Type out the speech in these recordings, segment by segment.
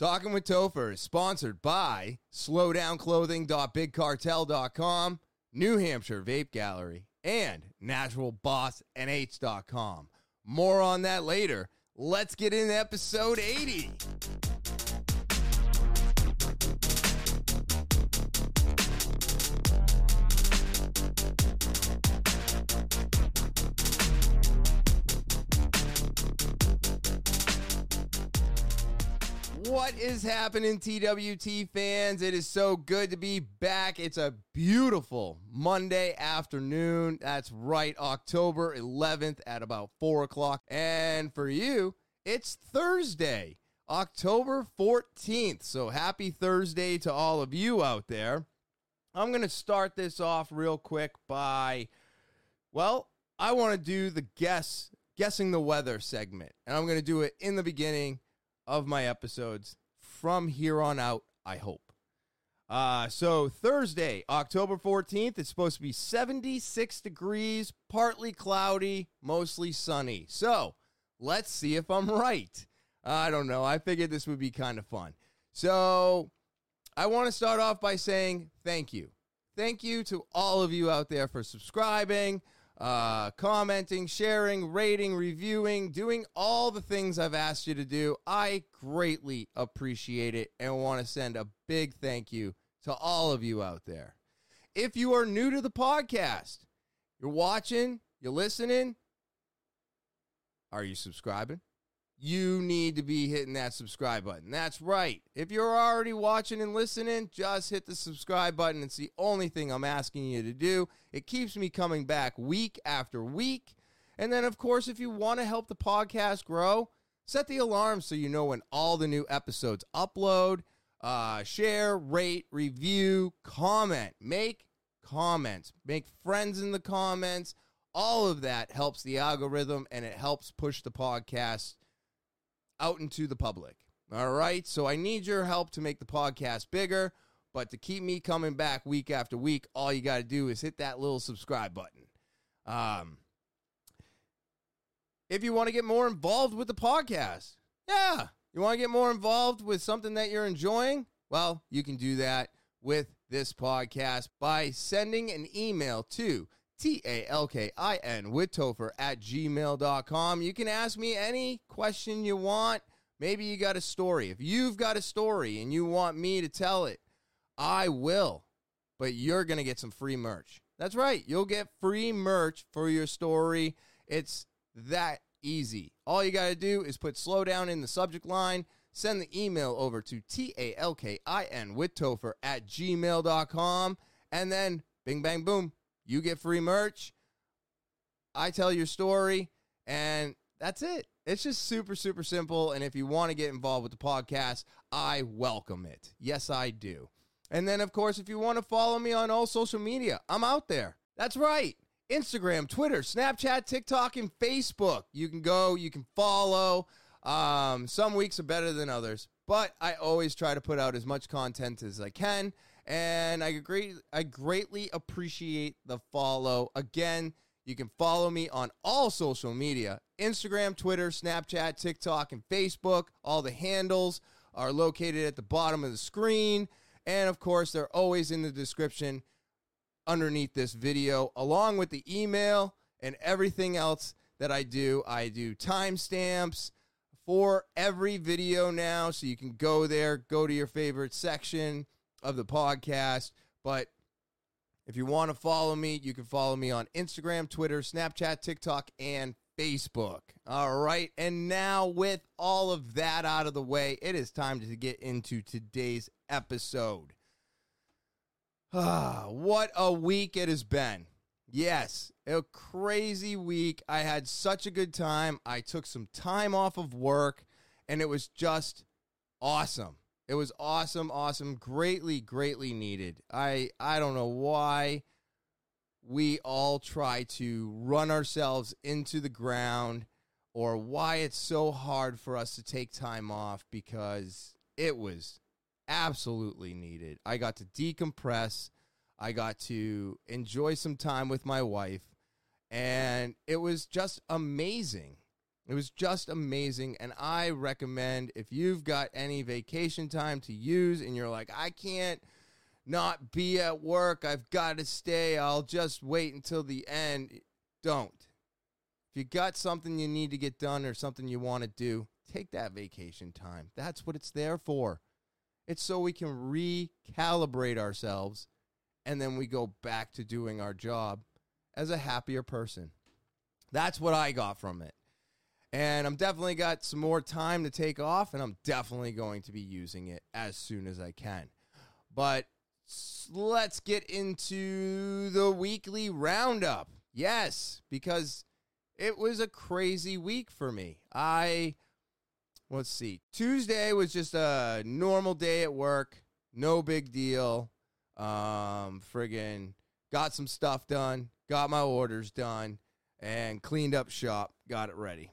Talking with Topher is sponsored by slowdownclothing.bigcartel.com, New Hampshire Vape Gallery, and naturalbossnh.com. More on that later. Let's get into episode 80. What is happening, TWT fans? It is so good to be back. It's a beautiful Monday afternoon. That's right, October 11th at about 4 o'clock. And for you, it's Thursday, October 14th. So happy Thursday to all of you out there. I'm going to start this off real quick by, well, I want to do the guess, guessing the weather segment. And I'm going to do it in the beginning of my episodes from here on out, I hope. Uh, so Thursday, October 14th, it's supposed to be 76 degrees, partly cloudy, mostly sunny. So let's see if I'm right. I don't know. I figured this would be kind of fun. So I want to start off by saying thank you. Thank you to all of you out there for subscribing, uh, commenting, sharing, rating, reviewing, doing all the things I've asked you to do. I greatly appreciate it and want to send a big thank you to all of you out there. If you are new to the podcast, you're watching, you're listening, are you subscribing? You need to be hitting that subscribe button. That's right. If you're already watching and listening, just hit the subscribe button. It's the only thing I'm asking you to do. It keeps me coming back week after week. And then, of course, if you want to help the podcast grow, set the alarm so you know when all the new episodes upload. Uh, share, rate, review, comment, make comments, make friends in the comments. All of that helps the algorithm and it helps push the podcast out into the public. All right. So I need your help to make the podcast bigger. But to keep me coming back week after week, all you got to do is hit that little subscribe button. Um, if you want to get more involved with the podcast, yeah, you want to get more involved with something that you're enjoying, well, you can do that with this podcast by sending an email to T A L K I N with Topher at gmail.com. You can ask me any question you want. Maybe you got a story. If you've got a story and you want me to tell it, I will. But you're going to get some free merch. That's right. You'll get free merch for your story. It's that easy. All you got to do is put slow down in the subject line, send the email over to T A L K I N with Topher at gmail.com, and then bing, bang, boom you get free merch. I tell your story, and that's it. It's just super, super simple. And if you want to get involved with the podcast, I welcome it. Yes, I do. And then, of course, if you want to follow me on all social media, I'm out there. That's right. Instagram, Twitter, Snapchat, TikTok, and Facebook. You can go, you can follow. Um, some weeks are better than others, but I always try to put out as much content as I can and I great I greatly appreciate the follow. Again, you can follow me on all social media: Instagram, Twitter, Snapchat, TikTok, and Facebook. All the handles are located at the bottom of the screen, and of course, they're always in the description underneath this video, along with the email and everything else that I do. I do timestamps for every video now, so you can go there, go to your favorite section of the podcast. But if you want to follow me, you can follow me on Instagram, Twitter, Snapchat, TikTok, and Facebook. All right. And now, with all of that out of the way, it is time to get into today's episode. Ah, what a week it has been. Yes, a crazy week. I had such a good time. I took some time off of work, and it was just awesome. It was awesome, awesome, greatly, greatly needed. I I don't know why we all try to run ourselves into the ground or why it's so hard for us to take time off because it was absolutely needed. I got to decompress. I got to enjoy some time with my wife and it was just amazing. It was just amazing. And I recommend if you've got any vacation time to use and you're like, I can't not be at work, I've got to stay, I'll just wait until the end. Don't. If you got something you need to get done or something you want to do, take that vacation time. That's what it's there for. It's so we can recalibrate ourselves and then we go back to doing our job as a happier person. That's what I got from it. And I'm definitely got some more time to take off, and I'm definitely going to be using it as soon as I can. But let's get into the weekly roundup. Yes, because it was a crazy week for me. I, let's see, Tuesday was just a normal day at work, no big deal. Um, friggin' got some stuff done, got my orders done, and cleaned up shop, got it ready.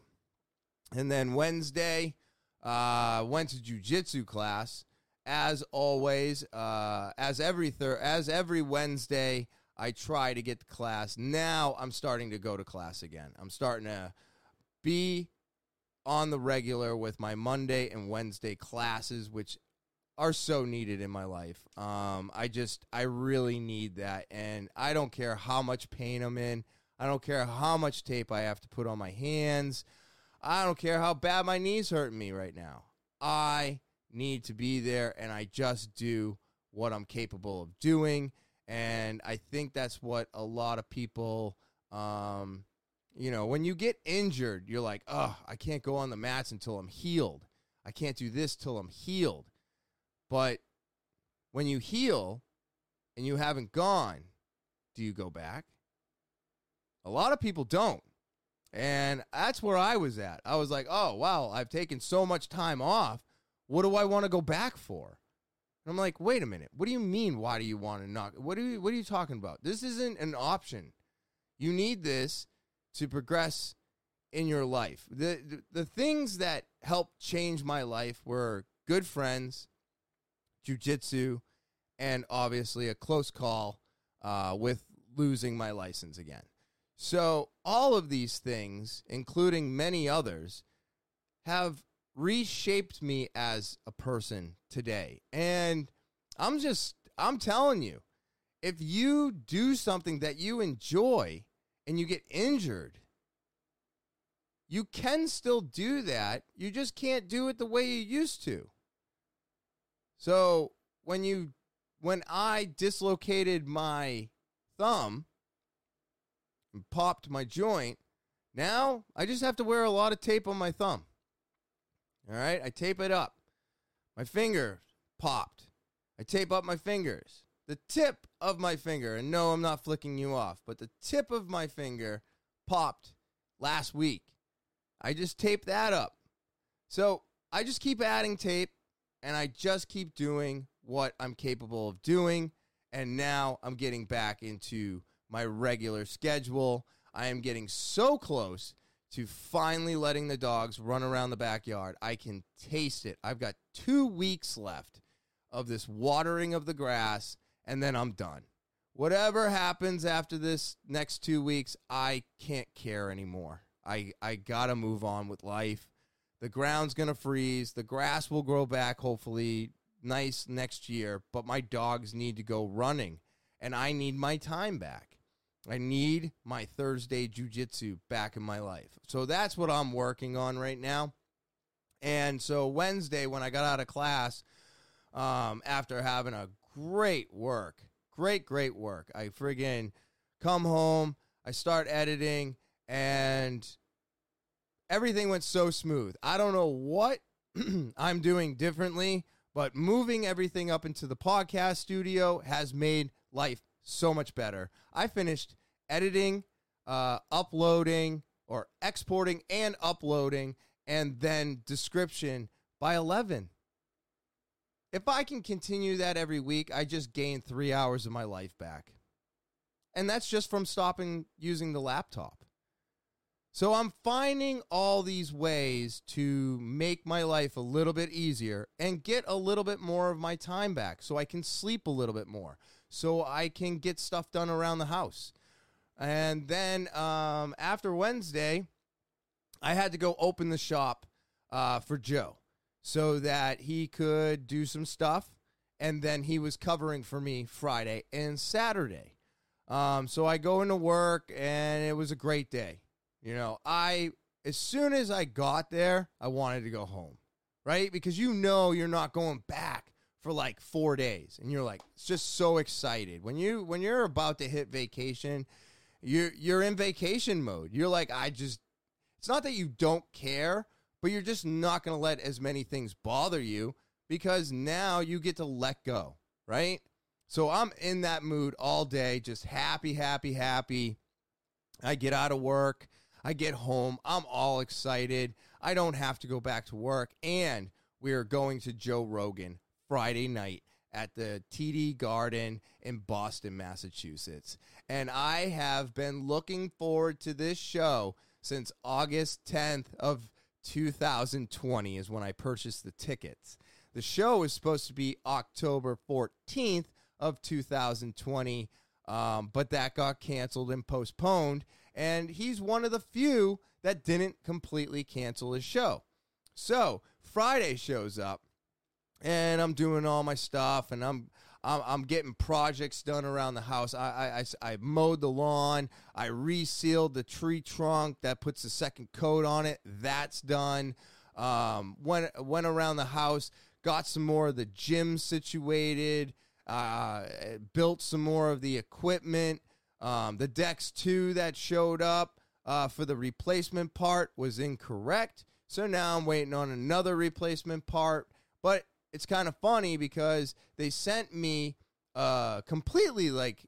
And then Wednesday, uh, went to jujitsu class. As always, uh, as every thir- as every Wednesday, I try to get to class. Now I'm starting to go to class again. I'm starting to be on the regular with my Monday and Wednesday classes, which are so needed in my life. Um, I just, I really need that. And I don't care how much pain I'm in. I don't care how much tape I have to put on my hands. I don't care how bad my knees hurt me right now. I need to be there and I just do what I'm capable of doing. And I think that's what a lot of people, um, you know, when you get injured, you're like, oh, I can't go on the mats until I'm healed. I can't do this till I'm healed. But when you heal and you haven't gone, do you go back? A lot of people don't. And that's where I was at. I was like, oh, wow, I've taken so much time off. What do I want to go back for? And I'm like, wait a minute. What do you mean? Why do you want to knock? What are you, what are you talking about? This isn't an option. You need this to progress in your life. The, the, the things that helped change my life were good friends, jujitsu, and obviously a close call uh, with losing my license again. So, all of these things, including many others, have reshaped me as a person today. And I'm just, I'm telling you, if you do something that you enjoy and you get injured, you can still do that. You just can't do it the way you used to. So when you when I dislocated my thumb and popped my joint, now I just have to wear a lot of tape on my thumb. All right, I tape it up. My finger popped. I tape up my fingers. The tip of my finger, and no, I'm not flicking you off, but the tip of my finger popped last week. I just tape that up. So I just keep adding tape and I just keep doing what I'm capable of doing. And now I'm getting back into my regular schedule. I am getting so close to finally letting the dogs run around the backyard. I can taste it. I've got two weeks left of this watering of the grass, and then I'm done. Whatever happens after this next two weeks, I can't care anymore. I, I got to move on with life. The ground's to freeze. The grass will grow back, hopefully, nice next year. But my dogs need to go running, and I need my time back. I need my Thursday jujitsu back in my life. So that's what I'm working on right now. And so Wednesday, when I got out of class, um, after having a great work, great, great work, I friggin' come home, I start editing, and everything went so smooth. I don't know what I'm doing differently, but moving everything up into the podcast studio has made life so much better. I finished editing, uh, uploading, or exporting and uploading, and then description by 11. If I can continue that every week, I just gain three hours of my life back. And that's just from stopping using the laptop. So I'm finding all these ways to make my life a little bit easier and get a little bit more of my time back so I can sleep a little bit more, so I can get stuff done around the house. And then um, after Wednesday, I had to go open the shop uh, for Joe so that he could do some stuff. And then he was covering for me Friday and Saturday. Um, so I go into work and it was a great day. You know, I, as soon as I got there, I wanted to go home, right? Because you know you're not going back for like four days and you're like it's just so excited. When you when you're about to hit vacation you're you're in vacation mode. You're like i just it's not that you don't care but you're just not going to let as many things bother you because now you get to let go right? So i'm in that mood all day just happy happy happy. I get out of work. I get home. I'm all excited. I don't have to go back to work. And we are going to joe rogan Friday night at the TD Garden in Boston, Massachusetts. And I have been looking forward to this show since August 10th of 2020 is when I purchased the tickets. The show is supposed to be October 14th of 2020, um, but that got canceled and postponed. And he's one of the few that didn't completely cancel his show. So Friday shows up and I'm doing all my stuff, and I'm I'm, I'm getting projects done around the house. I, I, I, mowed the lawn. I resealed the tree trunk that puts the second coat on it. That's done. Um, went went around the house, got some more of the gym situated. Uh, built some more of the equipment. Um, the Dex two that showed up uh, for the replacement part was incorrect. So now I'm waiting on another replacement part. But it's kind of funny because they sent me uh completely like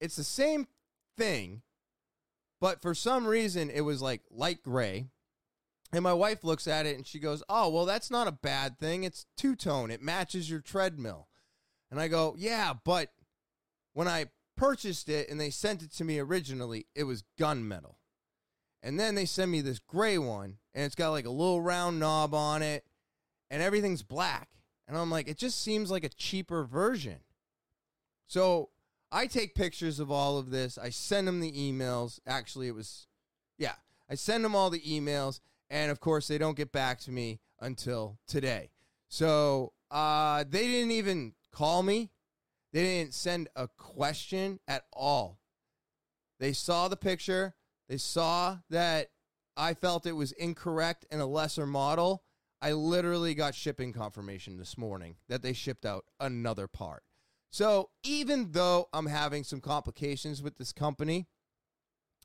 it's the same thing but for some reason it was like light gray. And my wife looks at it and she goes oh well that's not a bad thing. It's two tone it matches your treadmill. And i go yeah but when i purchased it and they sent it to me originally it was gunmetal. And then they send me this gray one and it's got like a little round knob on it and everything's black and I'm like, it just seems like a cheaper version. So I take pictures of all of this. I send them the emails. Actually, it was, yeah, I send them all the emails. And of course, they don't get back to me until today. So uh, they didn't even call me. They didn't send a question at all. They saw the picture. They saw that I felt it was incorrect in a lesser model. I literally got shipping confirmation this morning that they shipped out another part. So even though I'm having some complications with this company,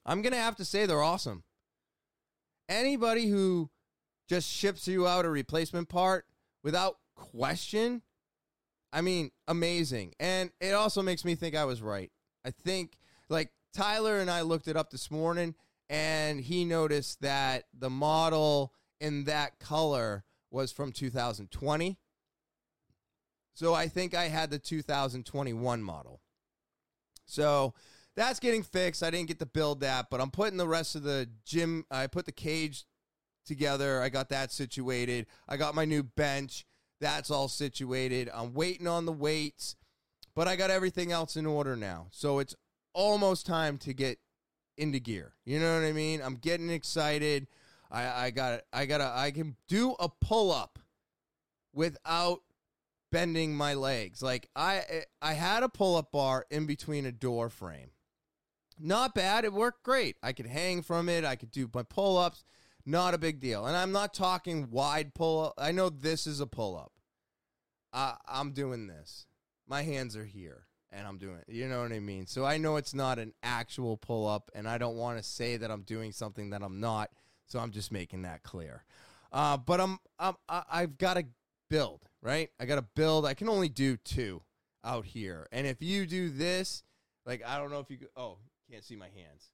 I'm going to have to say they're awesome. Anybody who just ships you out a replacement part without question, I mean, amazing. And it also makes me think I was right. I think, like, Tyler and I looked it up this morning, and he noticed that the model in that color was from 2020. So I think I had the 2021 model. So that's getting fixed. I didn't get to build that, but I'm putting the rest of the gym. I put the cage together. I got that situated. I got my new bench. That's all situated. I'm waiting on the weights, but I got everything else in order now. So it's almost time to get into gear. You know what I mean? I'm getting excited. I, I got it. I got I can do a pull up without bending my legs. Like I I had a pull up bar in between a door frame. Not bad. It worked great. I could hang from it. I could do my pull ups. Not a big deal. And I'm not talking wide pull up. I know this is a pull up. Uh, I'm doing this. My hands are here and I'm doing it. You know what I mean? So I know it's not an actual pull up and I don't want to say that I'm doing something that I'm not so I'm just making that clear. Uh, but I'm, I'm I've got to build right. I got to build. I can only do two out here, and if you do this, like I don't know if you oh can't see my hands,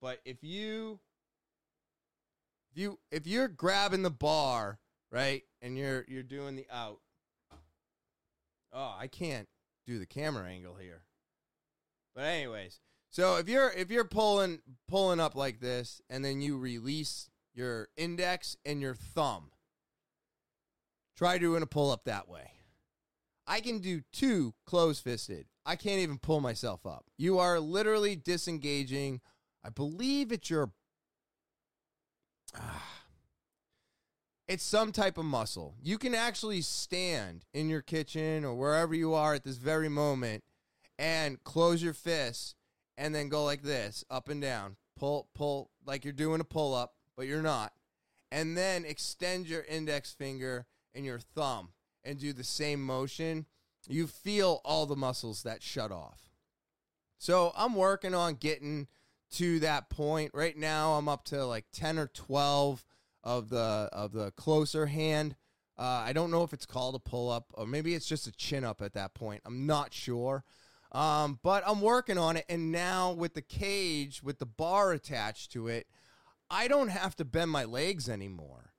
but if you if you if you're grabbing the bar right and you're you're doing the out. Oh, I can't do the camera angle here. But anyways, so if you're if you're pulling pulling up like this and then you release your index and your thumb, try doing a pull up that way. I can do two close fisted. I can't even pull myself up. You are literally disengaging. I believe it's your ah, it's some type of muscle. You can actually stand in your kitchen or wherever you are at this very moment and close your fists and then go like this, up and down. Pull, pull, like you're doing a pull up, but you're not. And then extend your index finger and your thumb and do the same motion. You feel all the muscles that shut off. So I'm working on getting to that point. Right now, I'm up to like 10 or 12 of the of the closer hand. Uh, I don't know if it's called a pull up or maybe it's just a chin up at that point. I'm not sure. Um, but I'm working on it. And now with the cage, with the bar attached to it, I don't have to bend my legs anymore.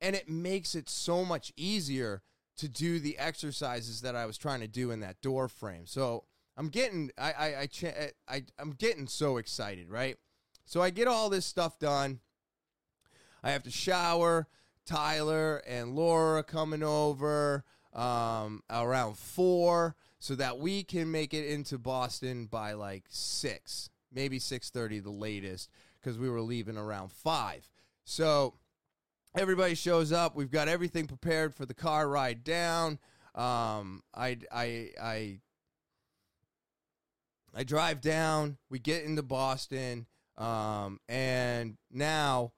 And it makes it so much easier to do the exercises that I was trying to do in that door frame. So I'm getting, I, I, I, I, I'm getting so excited, right? So I get all this stuff done. I have to shower. Tyler and Laura coming over um, around four so that we can make it into Boston by like six, maybe six thirty, the latest, because we were leaving around five. So everybody shows up. We've got everything prepared for the car ride down. Um, I, I, I, I drive down. We get into Boston, um, and now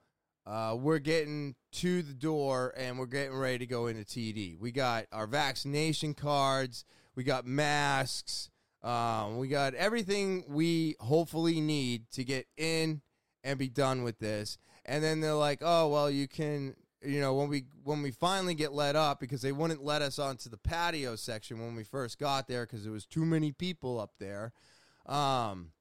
uh, we're getting to the door and we're getting ready to go into TD. We got our vaccination cards, we got masks, um, we got everything we hopefully need to get in and be done with this. And then they're like, "Oh, well, you can." You know, when we when we finally get let up because they wouldn't let us onto the patio section when we first got there because there was too many people up there. Um,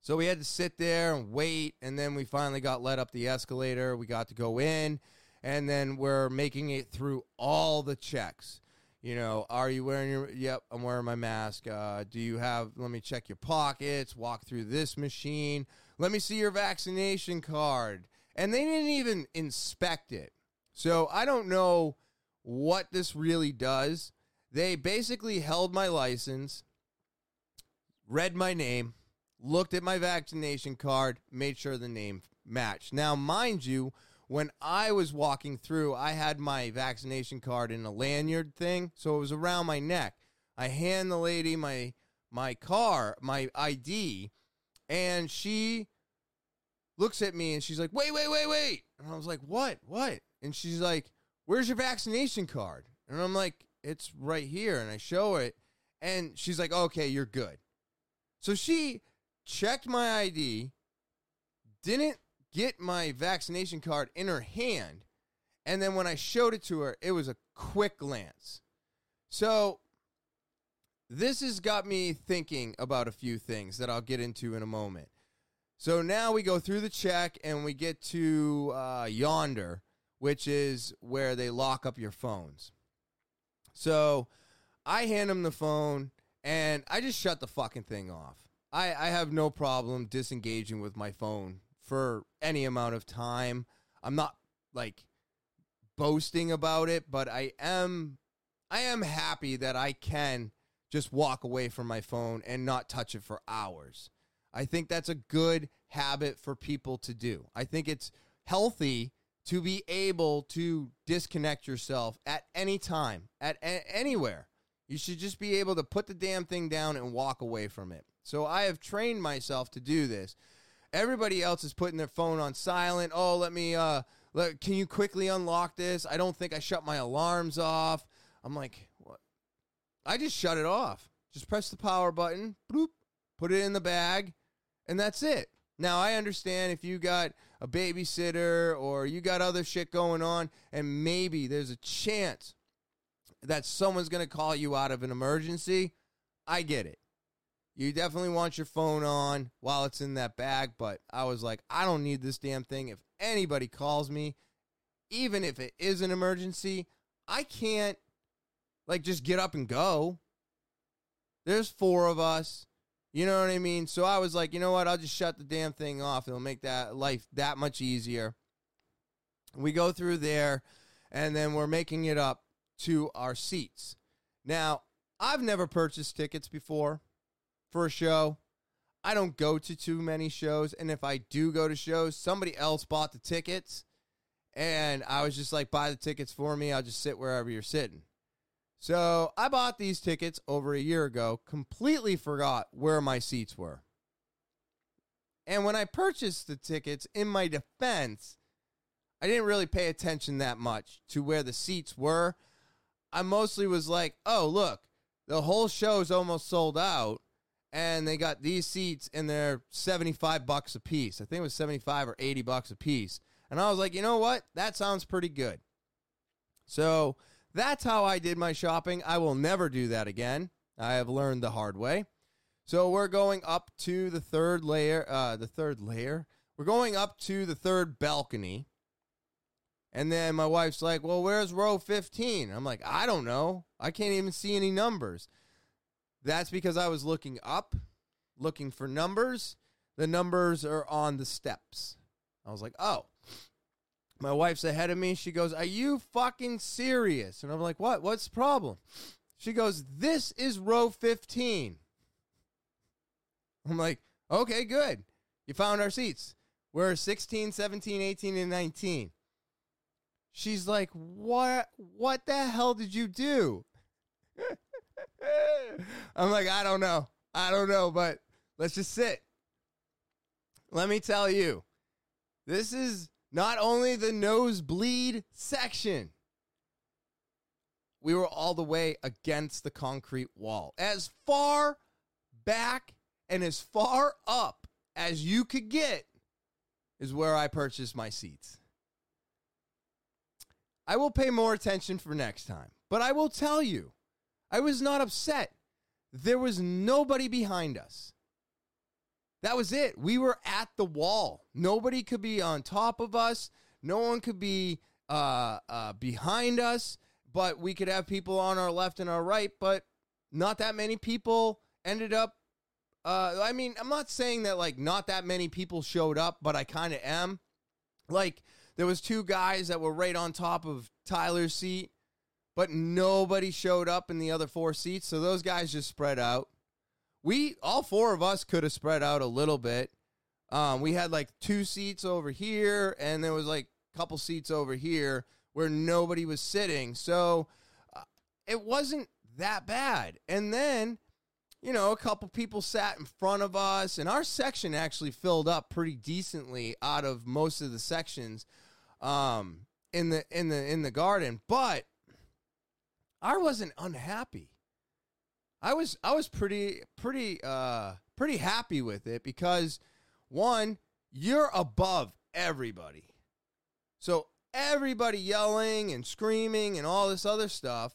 so we had to sit there and wait, and then we finally got let up the escalator. We got to go in, and then we're making it through all the checks. You know, are you wearing your? Yep, I'm wearing my mask. Uh, do you have? Let me check your pockets. Walk through this machine. Let me see your vaccination card. And they didn't even inspect it. So I don't know what this really does. They basically held my license, read my name, looked at my vaccination card, made sure the name matched. Now, mind you, when I was walking through, I had my vaccination card in a lanyard thing, so it was around my neck. I hand the lady my my car, my ID, and she looks at me and she's like, "Wait, wait, wait, wait." And I was like, "What? What?" And she's like, "Where's your vaccination card?" And I'm like, "It's right here." And I show it, and she's like, "Okay, you're good." So she checked my ID, didn't get my vaccination card in her hand, and then when I showed it to her, it was a quick glance. So this has got me thinking about a few things that I'll get into in a moment. So now we go through the check and we get to uh, Yondr, which is where they lock up your phones. So I hand him the phone and I just shut the fucking thing off. I, I have no problem disengaging with my phone for any amount of time. I'm not like boasting about it, but I am I am happy that I can just walk away from my phone and not touch it for hours. I think that's a good habit for people to do. I think it's healthy to be able to disconnect yourself at any time, at a- anywhere. You should just be able to put the damn thing down and walk away from it. So I have trained myself to do this. Everybody else is putting their phone on silent. Oh, let me uh let, can you quickly unlock this? I don't think I shut my alarms off. I'm like, what? I just shut it off. Just press the power button, bloop, put it in the bag, and that's it. Now I understand if you got a babysitter or you got other shit going on, and maybe there's a chance that someone's gonna call you out of an emergency. I get it. You definitely want your phone on while it's in that bag, but I was like, I don't need this damn thing. If anybody calls me, even if it is an emergency, I can't like just get up and go. There's four of us. You know what I mean? So I was like, you know what? I'll just shut the damn thing off. It'll make that life that much easier. We go through there, and then we're making it up to our seats. Now, I've never purchased tickets before for a show. I don't go to too many shows, and if I do go to shows, somebody else bought the tickets. And I was just like, buy the tickets for me. I'll just sit wherever you're sitting. So I bought these tickets over a year ago, completely forgot where my seats were. And when I purchased the tickets, in my defense, I didn't really pay attention that much to where the seats were. I mostly was like, oh, look, the whole show's almost sold out. And they got these seats and they're 75 bucks a piece. I think it was 75 or 80 bucks a piece. And I was like, you know what? That sounds pretty good. So that's how I did my shopping. I will never do that again. I have learned the hard way. So we're going up to the third layer, uh, the third layer. We're going up to the third balcony. And then my wife's like, Well, where's row 15? I'm like, I don't know. I can't even see any numbers. That's because I was looking up, looking for numbers. The numbers are on the steps. I was like, Oh. My wife's ahead of me. She goes, Are you fucking serious? And I'm like, What? What's the problem? She goes, This is row 15. I'm like, okay, good. You found our seats. We're 16, 17, 18, and 19. She's like, what what the hell did you do? I'm like, I don't know. I don't know, but let's just sit. Let me tell you, this is not only the nosebleed section. We were all the way against the concrete wall. As far back and as far up as you could get is where I purchased my seats. I will pay more attention for next time, but I will tell you, I was not upset. There was nobody behind us. That was it. We were at the wall. Nobody could be on top of us. No one could be uh, uh, behind us, but we could have people on our left and our right, but not that many people ended up uh, I mean, I'm not saying that like not that many people showed up, but I kind of am. Like there was two guys that were right on top of Tyler's seat, but nobody showed up in the other four seats, so those guys just spread out. We all four of us could have spread out a little bit. Um, we had like two seats over here, and there was like a couple seats over here where nobody was sitting, so uh, it wasn't that bad. And then you know, a couple people sat in front of us, and our section actually filled up pretty decently out of most of the sections um, in the in the in the garden. But I wasn't unhappy. I was I was pretty pretty uh, pretty happy with it because one, you're above everybody, so everybody yelling and screaming and all this other stuff.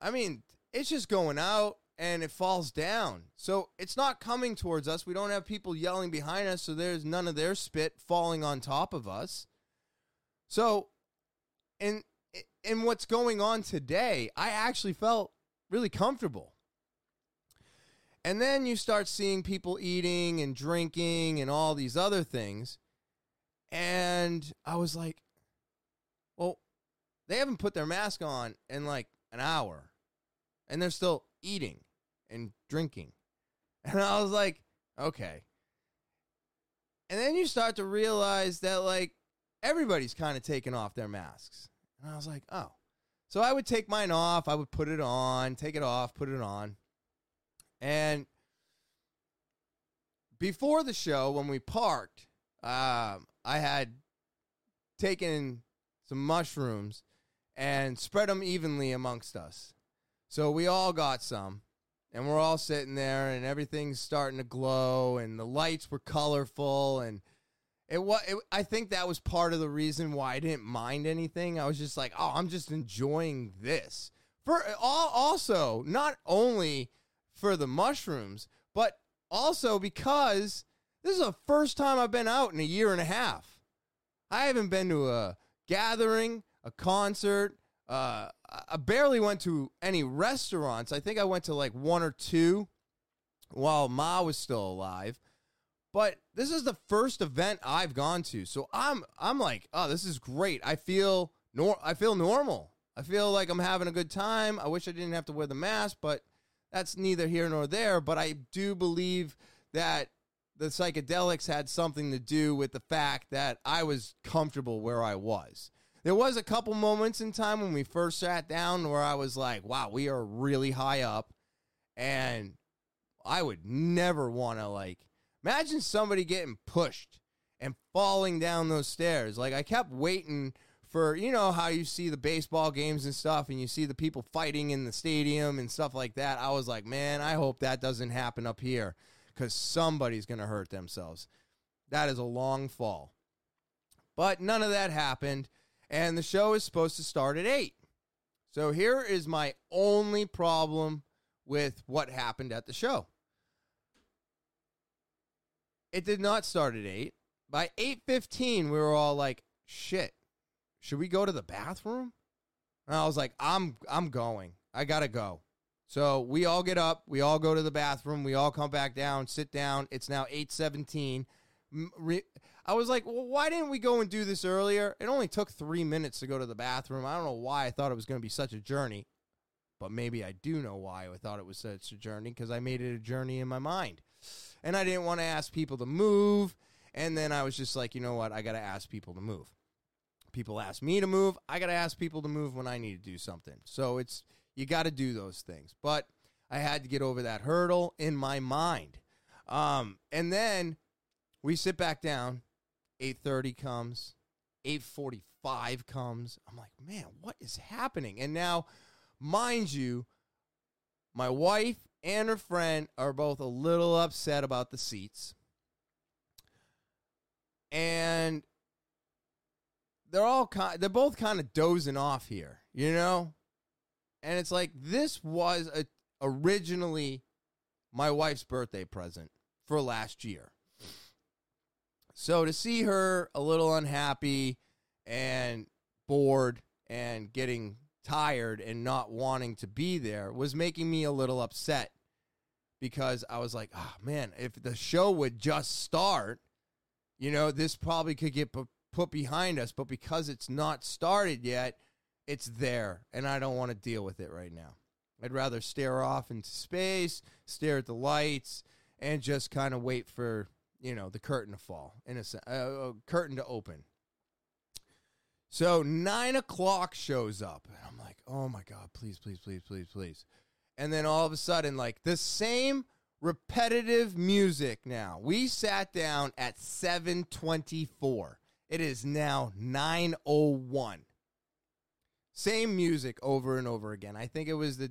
I mean, it's just going out and it falls down. So it's not coming towards us. We don't have people yelling behind us, so there's none of their spit falling on top of us. So in in what's going on today, I actually felt really comfortable. And then you start seeing people eating and drinking and all these other things. And I was like, well, they haven't put their mask on in like an hour. And they're still eating and drinking. And I was like, okay. And then you start to realize that like everybody's kind of taking off their masks. And I was like, oh. So I would take mine off, I would put it on, take it off, put it on. And before the show, when we parked, um, I had taken some mushrooms and spread them evenly amongst us. So we all got some, and we're all sitting there, and everything's starting to glow, and the lights were colorful, and it was. I think that was part of the reason why I didn't mind anything. I was just like, oh, I'm just enjoying this. For all, also not only for the mushrooms, but also because this is the first time I've been out in a year and a half. I haven't been to a gathering, a concert, uh, I barely went to any restaurants. I think I went to like one or two while Ma was still alive. But this is the first event I've gone to, so I'm I'm like, oh, this is great. I feel nor I feel normal. I feel like I'm having a good time. I wish I didn't have to wear the mask, but that's neither here nor there. But I do believe that the psychedelics had something to do with the fact that I was comfortable where I was. there was a couple moments in time when we first sat down where I was like, wow, we are really high up. And I would never want to, like, imagine somebody getting pushed and falling down those stairs. Like, I kept waiting for, you know, how you see the baseball games and stuff and you see the people fighting in the stadium and stuff like that. I was like, man, I hope that doesn't happen up here because somebody's going to hurt themselves. That is a long fall. But none of that happened and the show is supposed to start at 8. So here is my only problem with what happened at the show. It did not start at 8. By 8:15 we were all like, "Shit. Should we go to the bathroom?" And I was like, "I'm I'm going. I got to go." So we all get up, we all go to the bathroom, we all come back down, sit down. It's now 8:17. I was like, well, why didn't we go and do this earlier? It only took three minutes to go to the bathroom. I don't know why I thought it was going to be such a journey, but maybe I do know why I thought it was such a journey because I made it a journey in my mind. And I didn't want to ask people to move. And then I was just like, you know what? I got to ask people to move. People ask me to move. I got to ask people to move when I need to do something. So it's, you got to do those things. But I had to get over that hurdle in my mind. Um, and then we sit back down 8:30 comes, 8:45 comes. I'm like, "Man, what is happening?" And now, mind you, my wife and her friend are both a little upset about the seats. And they're all kind they're both kind of dozing off here, you know? And it's like this was a, originally my wife's birthday present for last year. So to see her a little unhappy and bored and getting tired and not wanting to be there was making me a little upset because I was like, oh man, if the show would just start, you know, this probably could get put behind us. But because it's not started yet, it's there. And I don't want to deal with it right now. I'd rather stare off into space, stare at the lights, and just kind of wait for you know, the curtain to fall, in a uh, uh, curtain to open. So nine o'clock shows up, and I'm like, oh my God, please, please, please, please, please. And then all of a sudden, like the same repetitive music now. We sat down at 724. It is now 901. Same music over and over again. I think it was the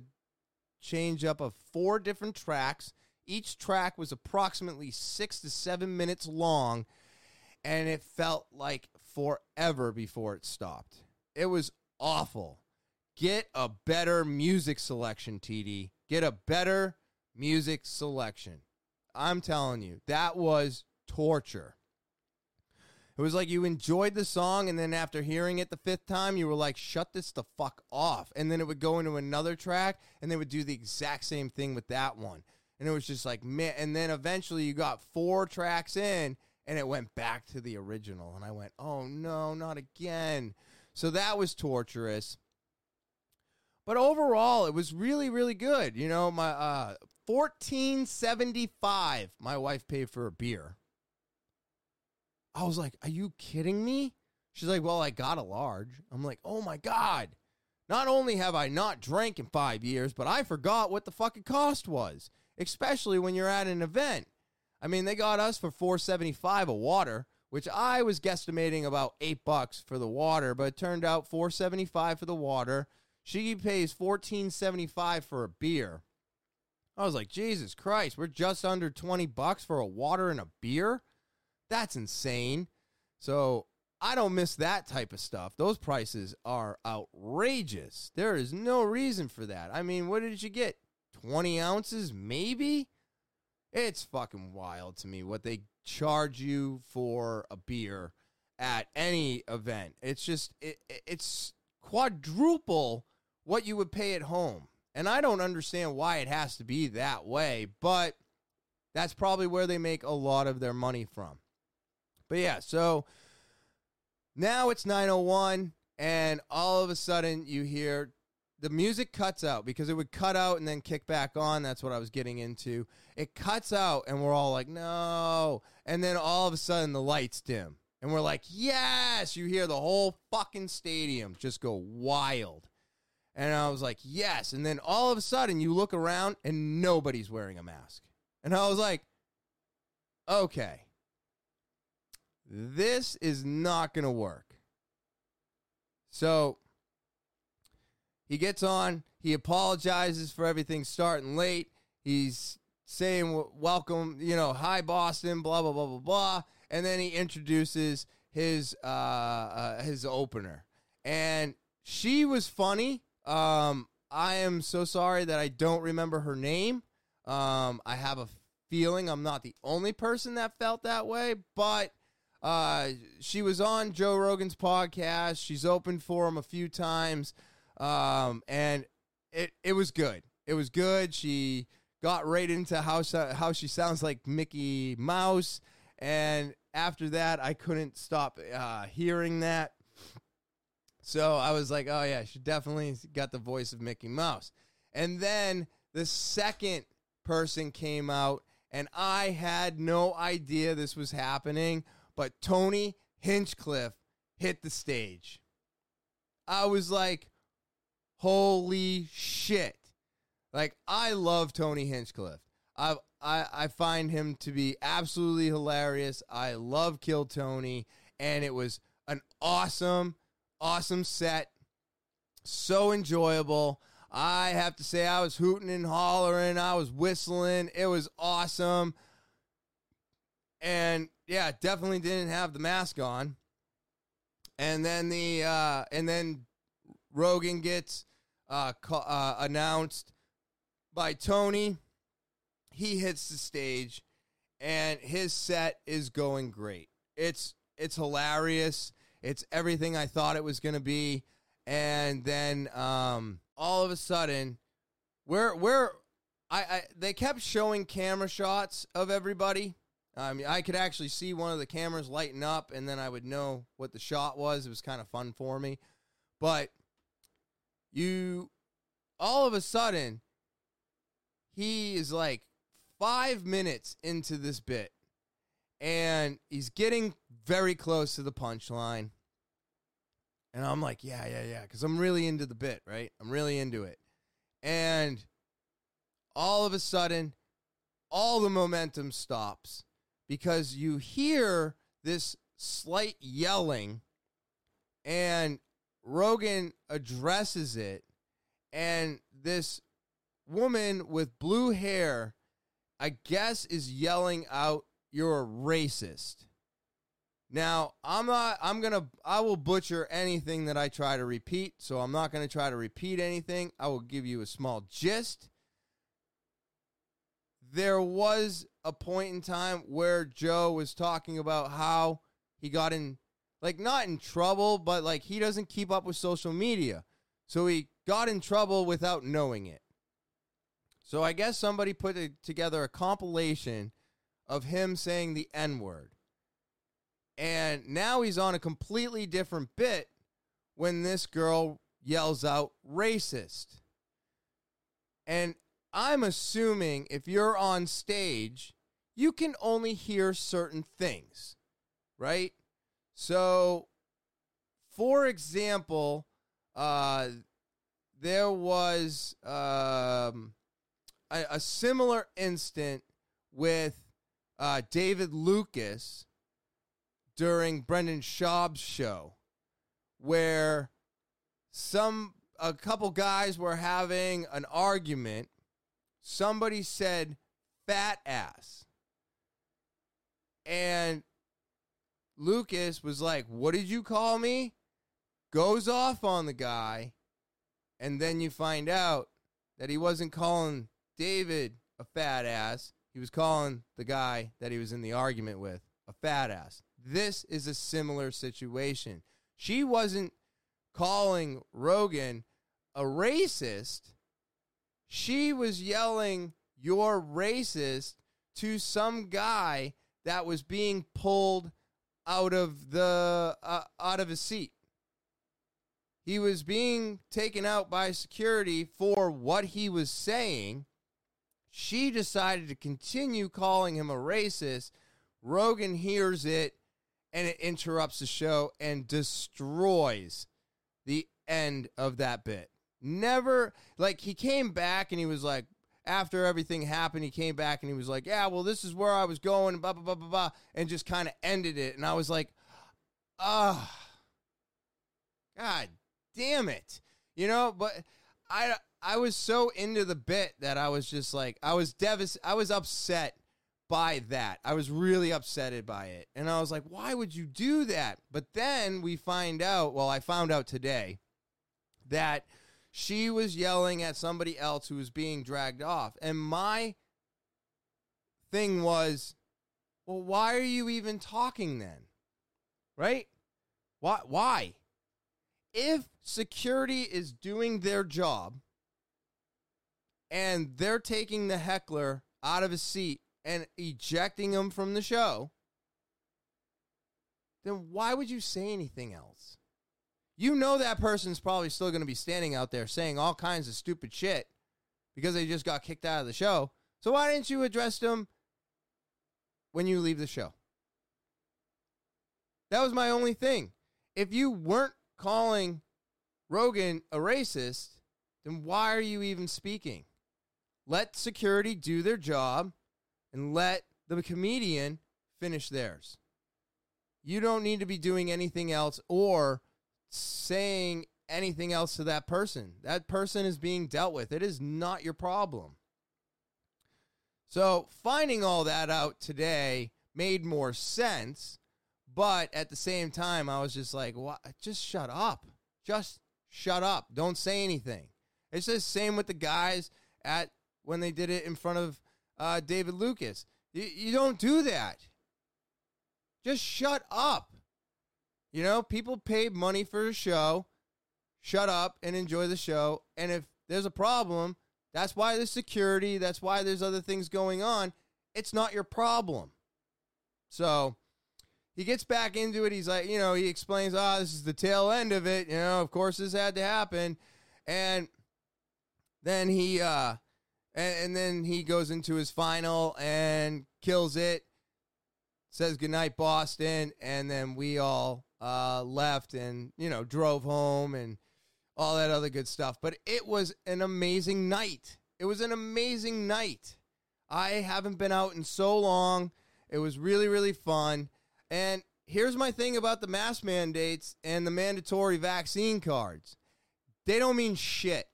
change up of four different tracks each track was approximately six to seven minutes long, and it felt like forever before it stopped. It was awful. Get a better music selection, TD. Get a better music selection. I'm telling you, that was torture. It was like you enjoyed the song, and then after hearing it the fifth time, you were like, shut this the fuck off. And then it would go into another track, and they would do the exact same thing with that one and it was just like man and then eventually you got four tracks in and it went back to the original and i went oh no not again so that was torturous but overall it was really really good you know my uh 1475 my wife paid for a beer i was like are you kidding me she's like well i got a large i'm like oh my god not only have i not drank in five years but i forgot what the fucking cost was especially when you're at an event. I mean, they got us for 475 a water, which I was guesstimating about 8 bucks for the water, but it turned out 475 for the water. She pays 1475 for a beer. I was like, "Jesus Christ, we're just under 20 bucks for a water and a beer?" That's insane. So, I don't miss that type of stuff. Those prices are outrageous. There is no reason for that. I mean, what did you get? 20 ounces, maybe. It's fucking wild to me what they charge you for a beer at any event. It's just it, it's quadruple what you would pay at home. And I don't understand why it has to be that way, but that's probably where they make a lot of their money from. But yeah, so now it's 901 and all of a sudden you hear the music cuts out because it would cut out and then kick back on. That's what I was getting into. It cuts out and we're all like, no. And then all of a sudden the lights dim And we're like, yes, you hear the whole fucking stadium just go wild. And I was like, yes. And then all of a sudden you look around and nobody's wearing a mask. And I was like, okay, this is not going to work. So he gets on, he apologizes for everything starting late. He's saying, welcome, you know, hi, Boston, blah, blah, blah, blah, blah. And then he introduces his, uh, uh his opener. And she was funny. Um, I am so sorry that I don't remember her name. Um, I have a feeling I'm not the only person that felt that way, but uh, she was on Joe Rogan's podcast. She's opened for him a few times, um, and it it was good. It was good. She got right into how how she sounds like Mickey Mouse, and after that, I couldn't stop uh, hearing that. So I was like, oh yeah, she definitely got the voice of Mickey Mouse. And then the second person came out, and I had no idea this was happening, but Tony Hinchcliffe hit the stage. I was like, holy shit. Like, I love Tony Hinchcliffe. I, I, I find him to be absolutely hilarious. I love Kill Tony, and it was an awesome, awesome set. So enjoyable. I have to say, I was hooting and hollering. I was whistling. It was awesome. And yeah, definitely didn't have the mask on. And then the uh, and then Rogan gets uh, uh, announced by Tony. He hits the stage, and his set is going great. It's it's hilarious. It's everything I thought it was going to be. And then um, all of a sudden, where where I, I they kept showing camera shots of everybody I mean, I could actually see one of the cameras lighting up, and then I would know what the shot was. It was kind of fun for me. But you, all of a sudden, he is like five minutes into this bit, and he's getting very close to the punchline. And I'm like, yeah, yeah, yeah, because I'm really into the bit, right? I'm really into it. And all of a sudden, all the momentum stops because you hear this slight yelling and Rogan addresses it and this woman with blue hair I guess is yelling out you're a racist. Now, I'm not I'm going to I will butcher anything that I try to repeat, so I'm not going to try to repeat anything. I will give you a small gist. There was a point in time where Joe was talking about how he got in, like, not in trouble, but like he doesn't keep up with social media. So he got in trouble without knowing it. So I guess somebody put together a compilation of him saying the N word. And now he's on a completely different bit when this girl yells out racist. And I'm assuming if you're on stage, you can only hear certain things, right? So, for example, uh, there was um, a, a, similar instant with uh, David Lucas during Brendan Schaub's show, where some a couple guys were having an argument somebody said fat ass. And Lucas was like, What did you call me? Goes off on the guy. And then you find out that he wasn't calling David a fat ass. He was calling the guy that he was in the argument with a fat ass. This is a similar situation. She wasn't calling Rogan a racist she was yelling, You're racist to some guy that was being pulled out of the uh, out of his seat. He was being taken out by security for what he was saying. She decided to continue calling him a racist. Rogan hears it and it interrupts the show and destroys the end of that bit. Never, like, he came back and he was like, after everything happened, he came back and he was like, yeah, well, this is where I was going, blah, blah, blah, blah, blah, and just kind of ended it. And I was like, ah, oh, God damn it. You know, but I, I was so into the bit that I was just like, I was devastated. I was upset by that. I was really upsetted by it. And I was like, why would you do that? But then we find out, well, I found out today that she was yelling at somebody else who was being dragged off. And my thing was, well, why are you even talking then? Right? Why why? If security is doing their job and they're taking the heckler out of his seat and ejecting him from the show, then why would you say anything else? You know that person's probably still going to be standing out there saying all kinds of stupid shit because they just got kicked out of the show. So why didn't you address them when you leave the show? That was my only thing. If you weren't calling Rogan a racist, then why are you even speaking? Let security do their job and let the comedian finish theirs. You don't need to be doing anything else or saying anything else to that person. That person is being dealt with. It is not your problem. So, finding all that out today made more sense, but at the same time, I was just like, "What? Just shut up. Just shut up. Don't say anything." It's the same with the guys at when they did it in front of uh, David Lucas. You, you don't do that. Just shut up. You know, people pay money for a show. Shut up and enjoy the show. And if there's a problem, that's why there's security. That's why there's other things going on. It's not your problem. So he gets back into it. He's like, you know, he explains, oh, this is the tail end of it. You know, of course this had to happen. And then he, uh, and, and then he goes into his final and kills it. Says goodnight, Boston. And then we all uh, left and, you know, drove home and all that other good stuff. But it was an amazing night. It was an amazing night. I haven't been out in so long. It was really, really fun. And here's my thing about the mask mandates and the mandatory vaccine cards they don't mean shit.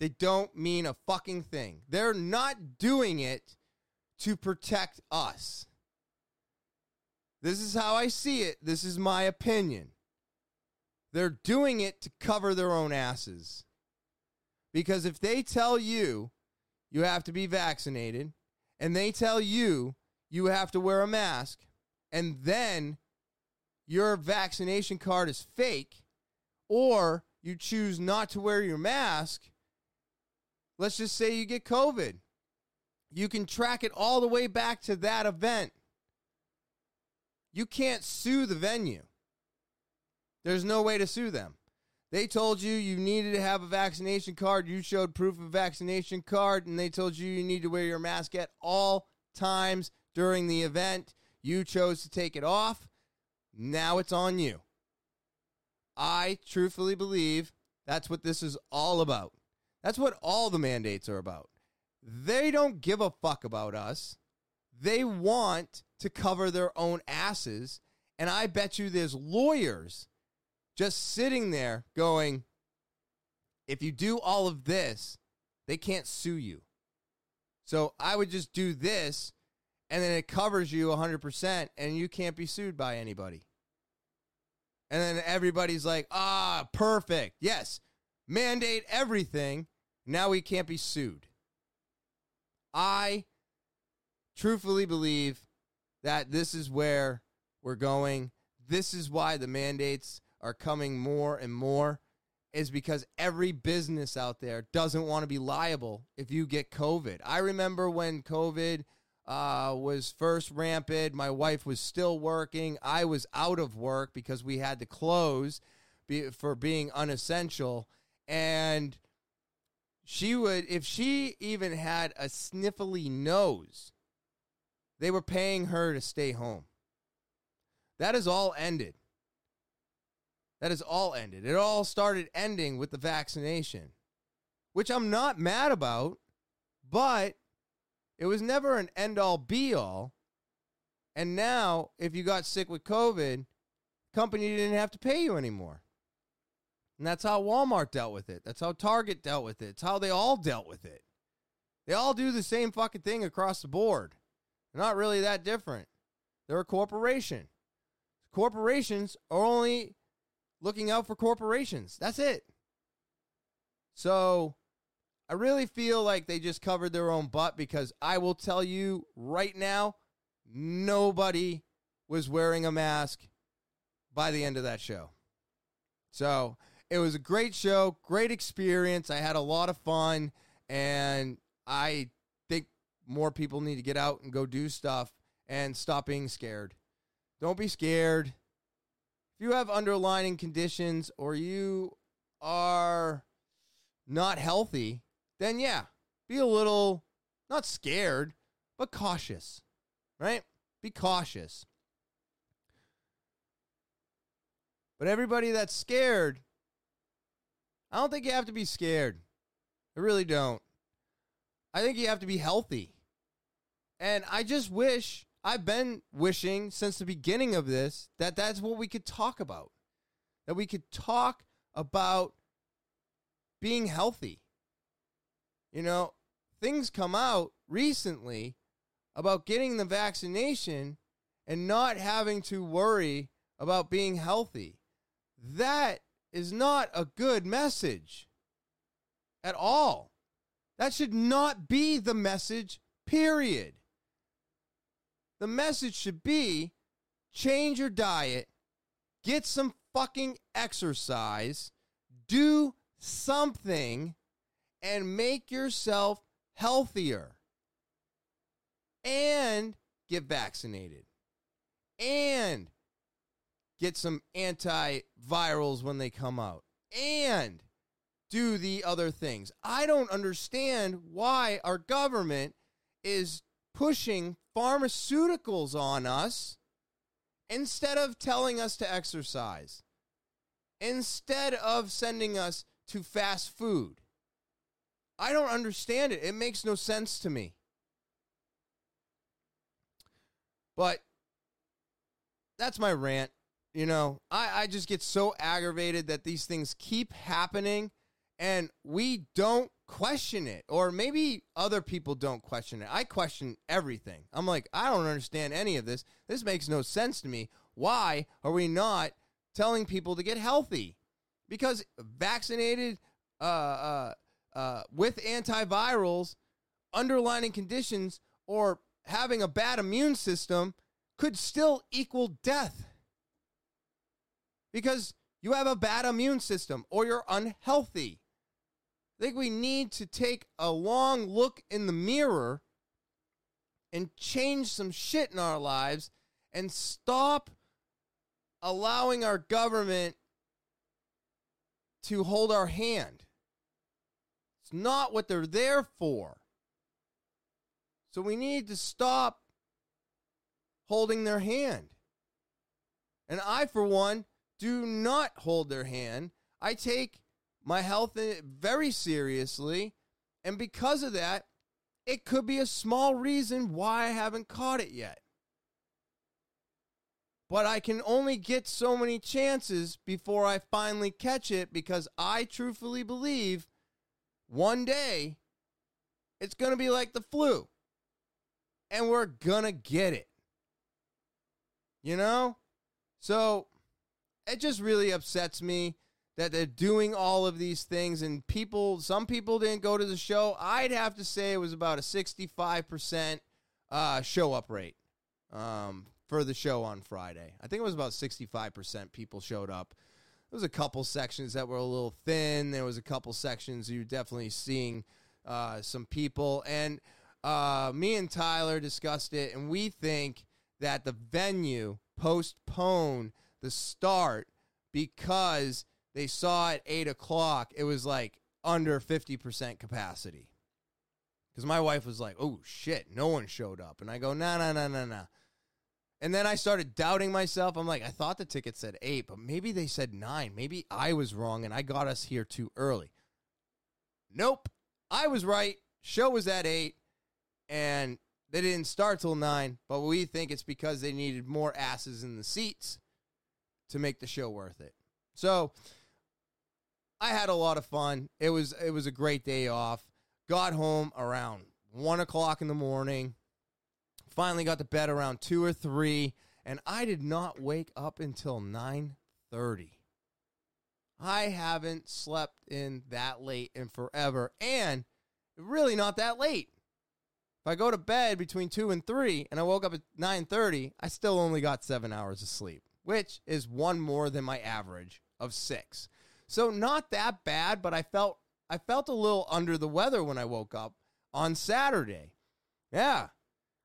They don't mean a fucking thing. They're not doing it to protect us. This is how I see it. This is my opinion. They're doing it to cover their own asses. Because if they tell you you have to be vaccinated, and they tell you you have to wear a mask, and then your vaccination card is fake, or you choose not to wear your mask, Let's just say you get COVID. You can track it all the way back to that event. You can't sue the venue. There's no way to sue them. They told you you needed to have a vaccination card. You showed proof of vaccination card, and they told you you need to wear your mask at all times during the event. You chose to take it off. Now it's on you. I truthfully believe that's what this is all about. That's what all the mandates are about. They don't give a fuck about us. They want to cover their own asses. And I bet you there's lawyers just sitting there going, if you do all of this, they can't sue you. So I would just do this, and then it covers you 100%, and you can't be sued by anybody. And then everybody's like, ah, perfect. Yes, mandate everything. Now we can't be sued. I truthfully believe that this is where we're going. This is why the mandates are coming more and more is because every business out there doesn't want to be liable if you get COVID. I remember when COVID uh, was first rampant, my wife was still working. I was out of work because we had to close be, for being unessential. And she would, if she even had a sniffly nose, they were paying her to stay home. That is all ended. That is all ended. It all started ending with the vaccination, which I'm not mad about, but it was never an end all be all. And now, if you got sick with COVID, company didn't have to pay you anymore. And that's how Walmart dealt with it. That's how Target dealt with it. It's how they all dealt with it. They all do the same fucking thing across the board. They're not really that different. They're a corporation. Corporations are only looking out for corporations. That's it. So I really feel like they just covered their own butt because I will tell you right now, nobody was wearing a mask by the end of that show. So it was a great show, great experience. I had a lot of fun, and I think more people need to get out and go do stuff and stop being scared. Don't be scared. If you have underlying conditions or you are not healthy, then yeah, be a little not scared, but cautious, right? Be cautious. But everybody that's scared, I don't think you have to be scared. I really don't. I think you have to be healthy. And I just wish, I've been wishing since the beginning of this, that that's what we could talk about. That we could talk about being healthy. You know, things come out recently about getting the vaccination and not having to worry about being healthy. That is not a good message at all. That should not be the message, period. The message should be change your diet, get some fucking exercise, do something, and make yourself healthier. And get vaccinated. And get some antivirals when they come out, and do the other things. I don't understand why our government is pushing pharmaceuticals on us instead of telling us to exercise, instead of sending us to fast food. I don't understand it. It makes no sense to me. But that's my rant. You know, I, I just get so aggravated that these things keep happening and we don't question it. Or maybe other people don't question it. I question everything. I'm like, I don't understand any of this. This makes no sense to me. Why are we not telling people to get healthy? Because vaccinated uh, uh, uh, with antivirals, underlining conditions, or having a bad immune system could still equal death because you have a bad immune system or you're unhealthy. I think we need to take a long look in the mirror and change some shit in our lives and stop allowing our government to hold our hand. It's not what they're there for. So we need to stop holding their hand. And I, for one, do not hold their hand. I take my health very seriously. And because of that, it could be a small reason why I haven't caught it yet. But I can only get so many chances before I finally catch it because I truthfully believe one day it's going to be like the flu. And we're going to get it. You know? So it just really upsets me that they're doing all of these things and people some people didn't go to the show. I'd have to say it was about a 65% uh, show up rate um, for the show on friday. I think it was about 65% people showed up. There was a couple sections that were a little thin. There was a couple sections you're definitely seeing uh, some people. And uh, me and tyler discussed it and we think that the venue postponed the start because they saw at eight o'clock it was like under 50% capacity. Because my wife was like, oh shit, no one showed up. And I go, no, no, no, no, no. And then I started doubting myself. I'm like, I thought the ticket said eight, but maybe they said nine. Maybe I was wrong and I got us here too early. Nope. I was right. Show was at eight, and they didn't start till nine, but we think it's because they needed more asses in the seats to make the show worth it. So I had a lot of fun. It was it was a great day off. Got home around one o'clock in the morning. Finally got to bed around two or three, and I did not wake up until nine thirty. I haven't slept in that late in forever, and really not that late. If I go to bed between two and three, and I woke up at nine thirty, I still only got seven hours of sleep, which is one more than my average of six. So not that bad, but I felt I felt a little under the weather when I woke up on Saturday. Yeah.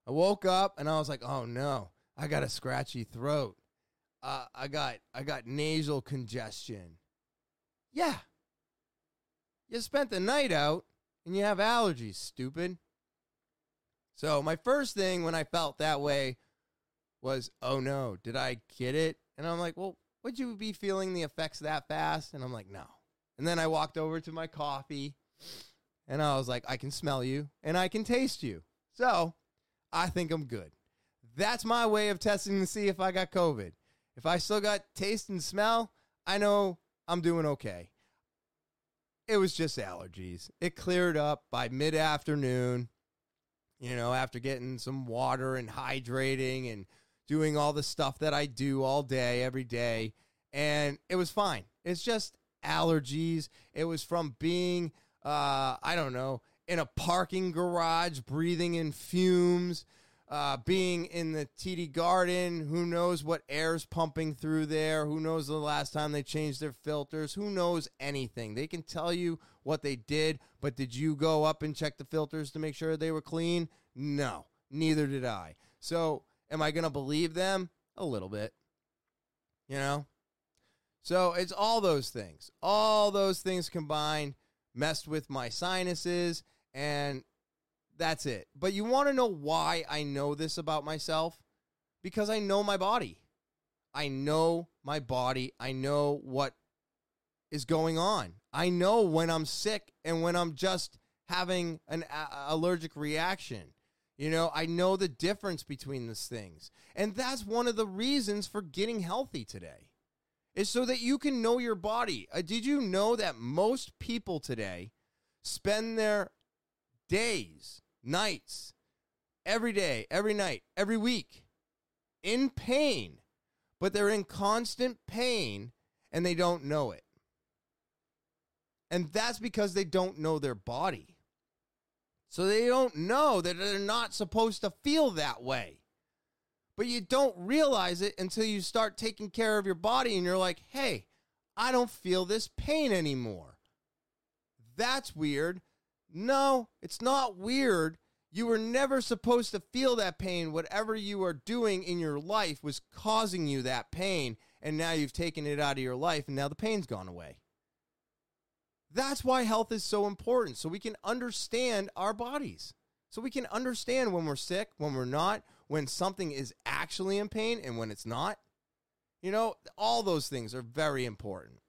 I woke up and I was like, "Oh no, I got a scratchy throat. Uh, I got I got nasal congestion." Yeah. You spent the night out and you have allergies, stupid. So, my first thing when I felt that way was, "Oh no, did I get it?" And I'm like, "Well, would you be feeling the effects that fast?" And I'm like, "No." And then I walked over to my coffee and I was like, I can smell you and I can taste you. So I think I'm good. That's my way of testing to see if I got COVID. If I still got taste and smell, I know I'm doing okay. It was just allergies. It cleared up by mid afternoon, you know, after getting some water and hydrating and doing all the stuff that I do all day, every day. And it was fine. It's just allergies. It was from being, uh, I don't know, in a parking garage, breathing in fumes, uh, being in the TD Garden. Who knows what air's pumping through there? Who knows the last time they changed their filters? Who knows anything? They can tell you what they did, but did you go up and check the filters to make sure they were clean? No, neither did I. So, am I going to believe them? A little bit. You know? So, it's all those things. All those things combined messed with my sinuses and that's it. But you want to know why I know this about myself? Because I know my body. I know my body. I know what is going on. I know when I'm sick and when I'm just having an allergic reaction. You know, I know the difference between these things. And that's one of the reasons for getting healthy today. Is so that you can know your body. Uh, did you know that most people today spend their days, nights, every day, every night, every week in pain, but they're in constant pain and they don't know it. And that's because they don't know their body. So they don't know that they're not supposed to feel that way. But you don't realize it until you start taking care of your body and you're like, hey, I don't feel this pain anymore. That's weird. No, it's not weird. You were never supposed to feel that pain. Whatever you are doing in your life was causing you that pain, and now you've taken it out of your life, and now the pain's gone away. That's why health is so important, so we can understand our bodies. So we can understand when we're sick, when we're not, when something is actually in pain, and when it's not. You know, all those things are very important.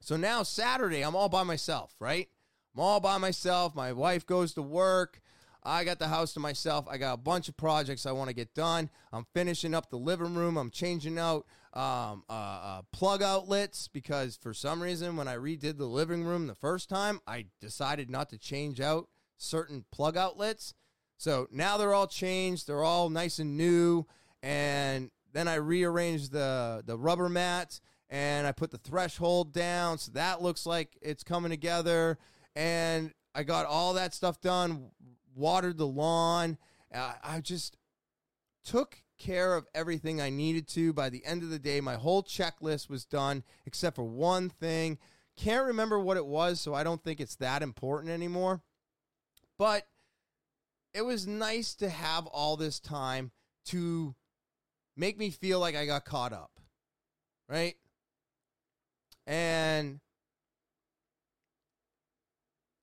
So now, Saturday, I'm all by myself, right? I'm all by myself. My wife goes to work. I got the house to myself. I got a bunch of projects I want to get done. I'm finishing up the living room. I'm changing out um, uh, uh, plug outlets because for some reason, when I redid the living room the first time, I decided not to change out certain plug outlets. So now they're all changed. They're all nice and new. And then I rearranged the the rubber mat and I put the threshold down. So that looks like it's coming together. And I got all that stuff done watered the lawn. Uh, I just took care of everything I needed to. By the end of the day, my whole checklist was done except for one thing. Can't remember what it was, so I don't think it's that important anymore. But it was nice to have all this time to make me feel like I got caught up. Right? And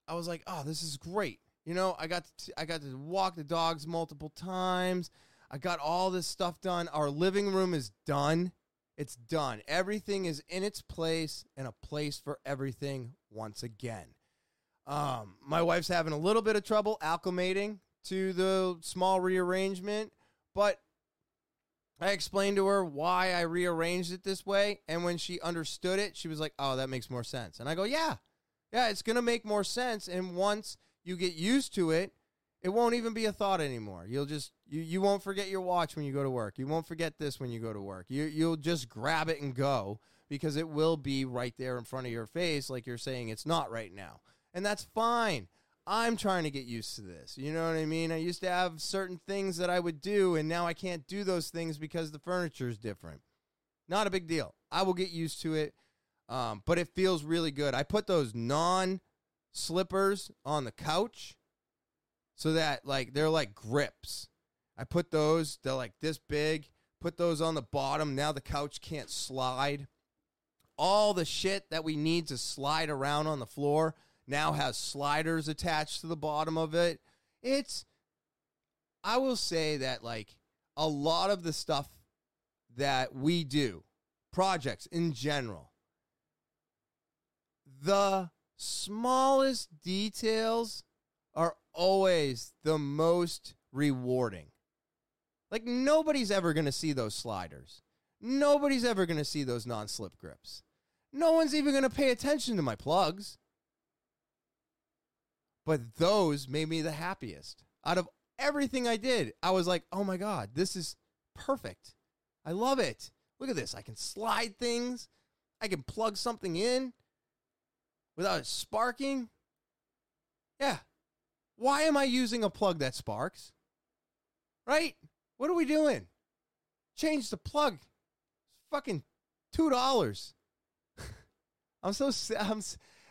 I was like, "Oh, this is great." You know, I got to, I got to walk the dogs multiple times. I got all this stuff done. Our living room is done. It's done. Everything is in its place and a place for everything once again. Um, my wife's having a little bit of trouble acclimating to the small rearrangement, but I explained to her why I rearranged it this way. And when she understood it, she was like, oh, that makes more sense. And I go, yeah, yeah, it's going to make more sense. And once you get used to it, it won't even be a thought anymore. You'll just you you won't forget your watch when you go to work. You won't forget this when you go to work. You you'll just grab it and go because it will be right there in front of your face like you're saying it's not right now. And that's fine. I'm trying to get used to this. You know what I mean? I used to have certain things that I would do and now I can't do those things because the furniture is different. Not a big deal. I will get used to it. Um, but it feels really good. I put those non slippers on the couch so that like they're like grips. I put those, they're like this big, put those on the bottom. Now the couch can't slide. All the shit that we need to slide around on the floor now has sliders attached to the bottom of it. It's I will say that like a lot of the stuff that we do, projects in general, the smallest details always the most rewarding. Like nobody's ever going to see those sliders. Nobody's ever going to see those non-slip grips. No one's even going to pay attention to my plugs. But those made me the happiest. Out of everything I did, I was like, "Oh my god, this is perfect. I love it. Look at this. I can slide things. I can plug something in without it sparking. Yeah, why am I using a plug that sparks? Right? What are we doing? Change the plug. It's fucking two dollars. I'm so I'm,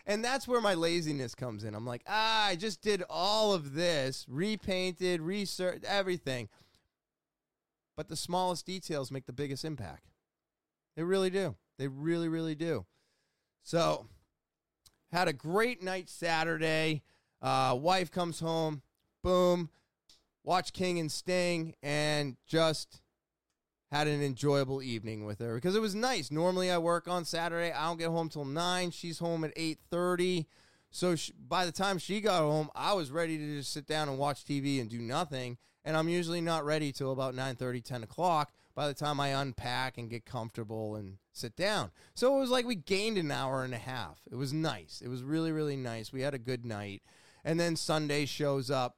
and that's where my laziness comes in. I'm like, ah, I just did all of this, repainted, research, everything. But the smallest details make the biggest impact. They really do. They really, really do. So, had a great night Saturday. Uh, wife comes home, boom, watch King and Sting, and just had an enjoyable evening with her because it was nice. Normally, I work on Saturday. I don't get home till nine. She's home at eight thirty. So she, by the time she got home, I was ready to just sit down and watch TV and do nothing. And I'm usually not ready till about 9 10 o'clock by the time I unpack and get comfortable and sit down. So it was like we gained an hour and a half. It was nice. It was really, really nice. We had a good night. And then Sunday shows up.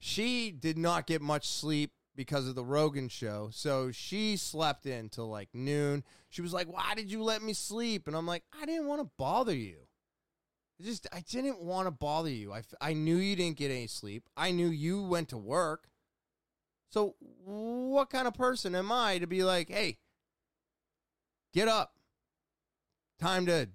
She did not get much sleep because of the Rogan show. So she slept in till like noon. She was like, Why did you let me sleep? And I'm like, I didn't want to bother you. I just, I didn't want to bother you. I, I knew you didn't get any sleep. I knew you went to work. So what kind of person am I to be like, Hey, get up. Time to,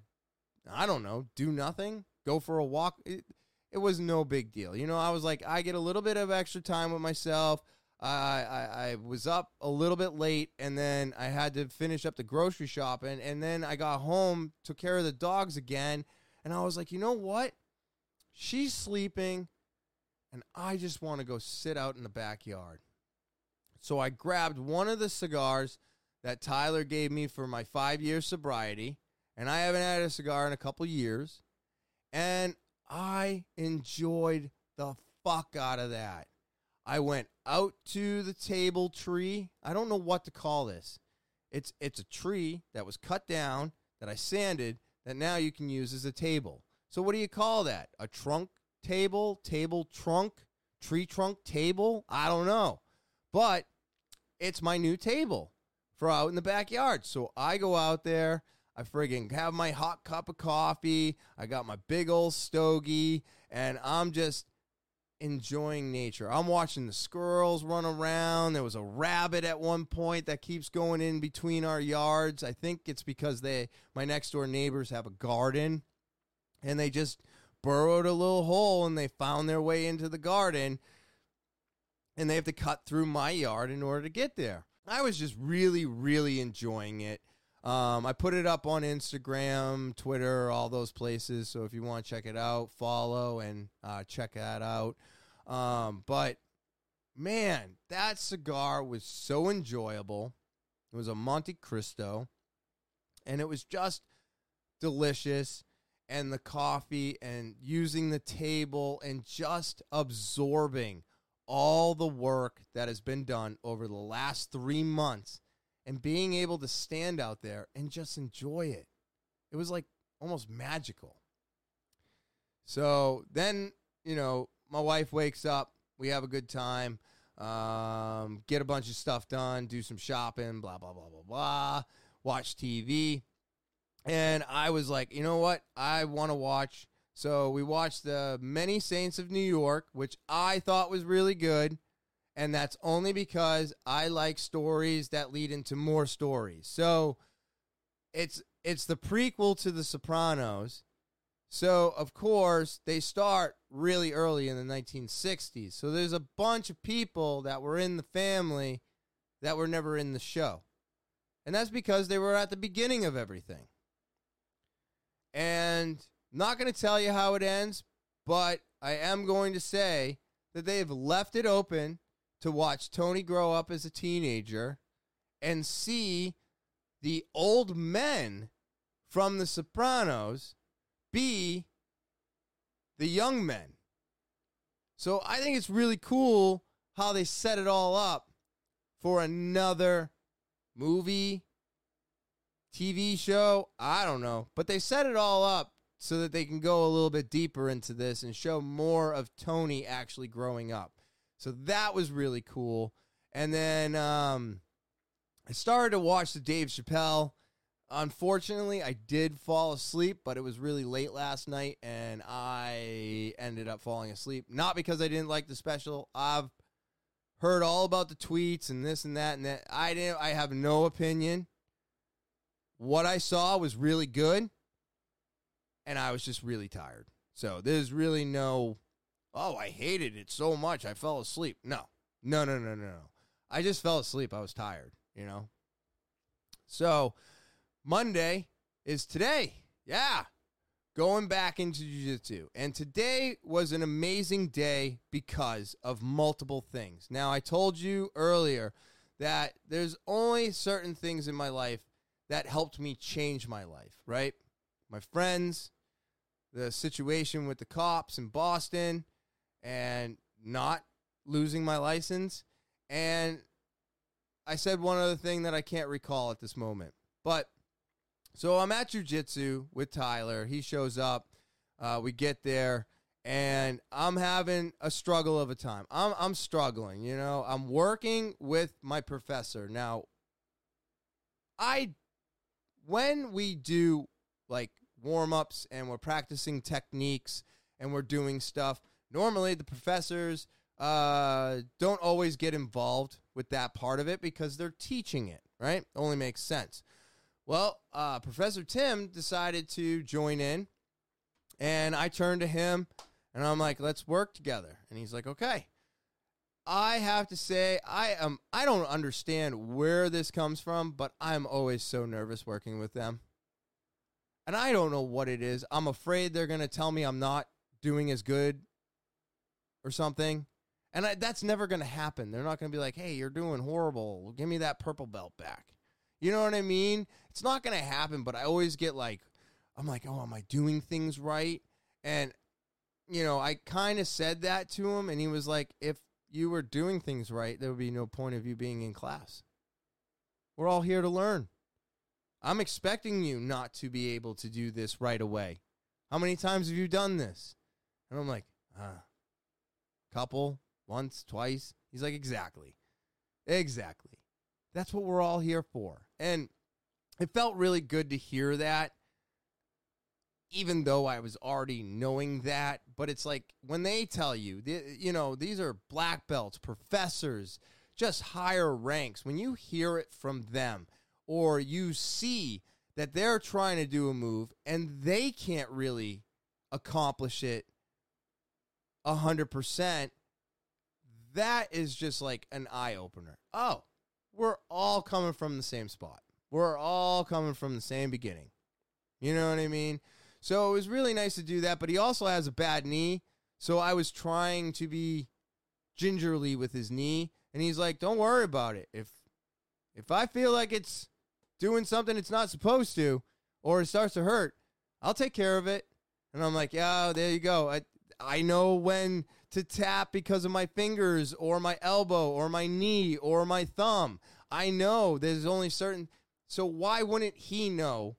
I don't know, do nothing, go for a walk. It, it was no big deal. You know, I was like, I get a little bit of extra time with myself. I, I, was up a little bit late and then I had to finish up the grocery shopping. And then I got home, took care of the dogs again. And I was like, you know what? She's sleeping and I just want to go sit out in the backyard. So I grabbed one of the cigars that Tyler gave me for my five year sobriety. And I haven't had a cigar in a couple years. And I enjoyed the fuck out of that. I went out to the table tree. I don't know what to call this. It's it's a tree that was cut down that I sanded that now you can use as a table. So what do you call that? A trunk table, table trunk, tree trunk table? I don't know. But it's my new table for out in the backyard. So I go out there, I friggin' have my hot cup of coffee. I got my big old stogie, and I'm just enjoying nature. I'm watching the squirrels run around. There was a rabbit at one point that keeps going in between our yards. I think it's because they my next door neighbors have a garden and they just burrowed a little hole and they found their way into the garden and they have to cut through my yard in order to get there. I was just really really enjoying it. Um, I put it up on Instagram, Twitter, all those places. So if you want to check it out, follow and uh, check that out. Um, but man, that cigar was so enjoyable. It was a Montecristo, and it was just delicious. And the coffee, and using the table, and just absorbing all the work that has been done over the last three months, and being able to stand out there and just enjoy it. It was like almost magical. So then, you know, my wife wakes up. We have a good time. Um, get a bunch of stuff done, do some shopping, blah, blah, blah, blah, blah. Watch TV. And I was like, you know what? I want to watch. So we watched the Many Saints of Newark, which I thought was really good. And that's only because I like stories that lead into more stories. So it's it's the prequel to The Sopranos. So, of course, they start really early in the 1960s. So there's a bunch of people that were in the family that were never in the show. And that's because they were at the beginning of everything. And not going to tell you how it ends, but I am going to say that they have left it open to watch Tony grow up as a teenager and see the old men from The Sopranos be the young men. So I think it's really cool how they set it all up for another movie, TV show. I don't know. But they set it all up so that they can go a little bit deeper into this and show more of Tony actually growing up. So that was really cool. And then um, I started to watch the Dave Chappelle. Unfortunately, I did fall asleep, but it was really late last night and I ended up falling asleep. Not because I didn't like the special. I've heard all about the tweets and this and that and that. I didn't I have no opinion. What I saw was really good and I was just really tired. So there's really no oh, I hated it so much I fell asleep. No. No, no, no, no, no. I just fell asleep. I was tired, you know. So, Monday is today. Yeah. Going back into jiu-jitsu. And today was an amazing day because of multiple things. Now, I told you earlier that there's only certain things in my life that helped me change my life, right? My friends, the situation with the cops in Boston, and not losing my license. And I said one other thing that I can't recall at this moment. But so I'm at jujitsu with Tyler. He shows up. Uh, we get there, and I'm having a struggle of a time. I'm I'm struggling. You know, I'm working with my professor now. I when we do like warm ups and we're practicing techniques and we're doing stuff. Normally, the professors uh, don't always get involved with that part of it because they're teaching it. Right? Only makes sense. Well, uh, Professor Tim decided to join in, and I turned to him and I'm like, "Let's work together." And he's like, "Okay." I have to say, I am. I don't understand where this comes from, but I'm always so nervous working with them, and I don't know what it is. I'm afraid they're going to tell me I'm not doing as good, or something. And I, that's never going to happen. They're not going to be like, "Hey, you're doing horrible. Give me that purple belt back." You know what I mean? It's not going to happen, but I always get like, I'm like, oh, am I doing things right? And, you know, I kind of said that to him, and he was like, if you were doing things right, there would be no point of you being in class. We're all here to learn. I'm expecting you not to be able to do this right away. How many times have you done this? And I'm like, ah, couple, once, twice. He's like, exactly. Exactly. That's what we're all here for. And it felt really good to hear that, even though I was already knowing that. But it's like when they tell you, you know, these are black belts, professors, just higher ranks. When you hear it from them or you see that they're trying to do a move and they can't really accomplish it 100%, that is just like an eye opener. Oh, we're all coming from the same spot. We're all coming from the same beginning. You know what I mean? So it was really nice to do that, but he also has a bad knee. So I was trying to be gingerly with his knee, and he's like, "Don't worry about it. If if I feel like it's doing something it's not supposed to, or it starts to hurt, I'll take care of it." And I'm like, "Yeah, there you go. I I know when to tap because of my fingers or my elbow or my knee or my thumb. I know there's only certain so why wouldn't he know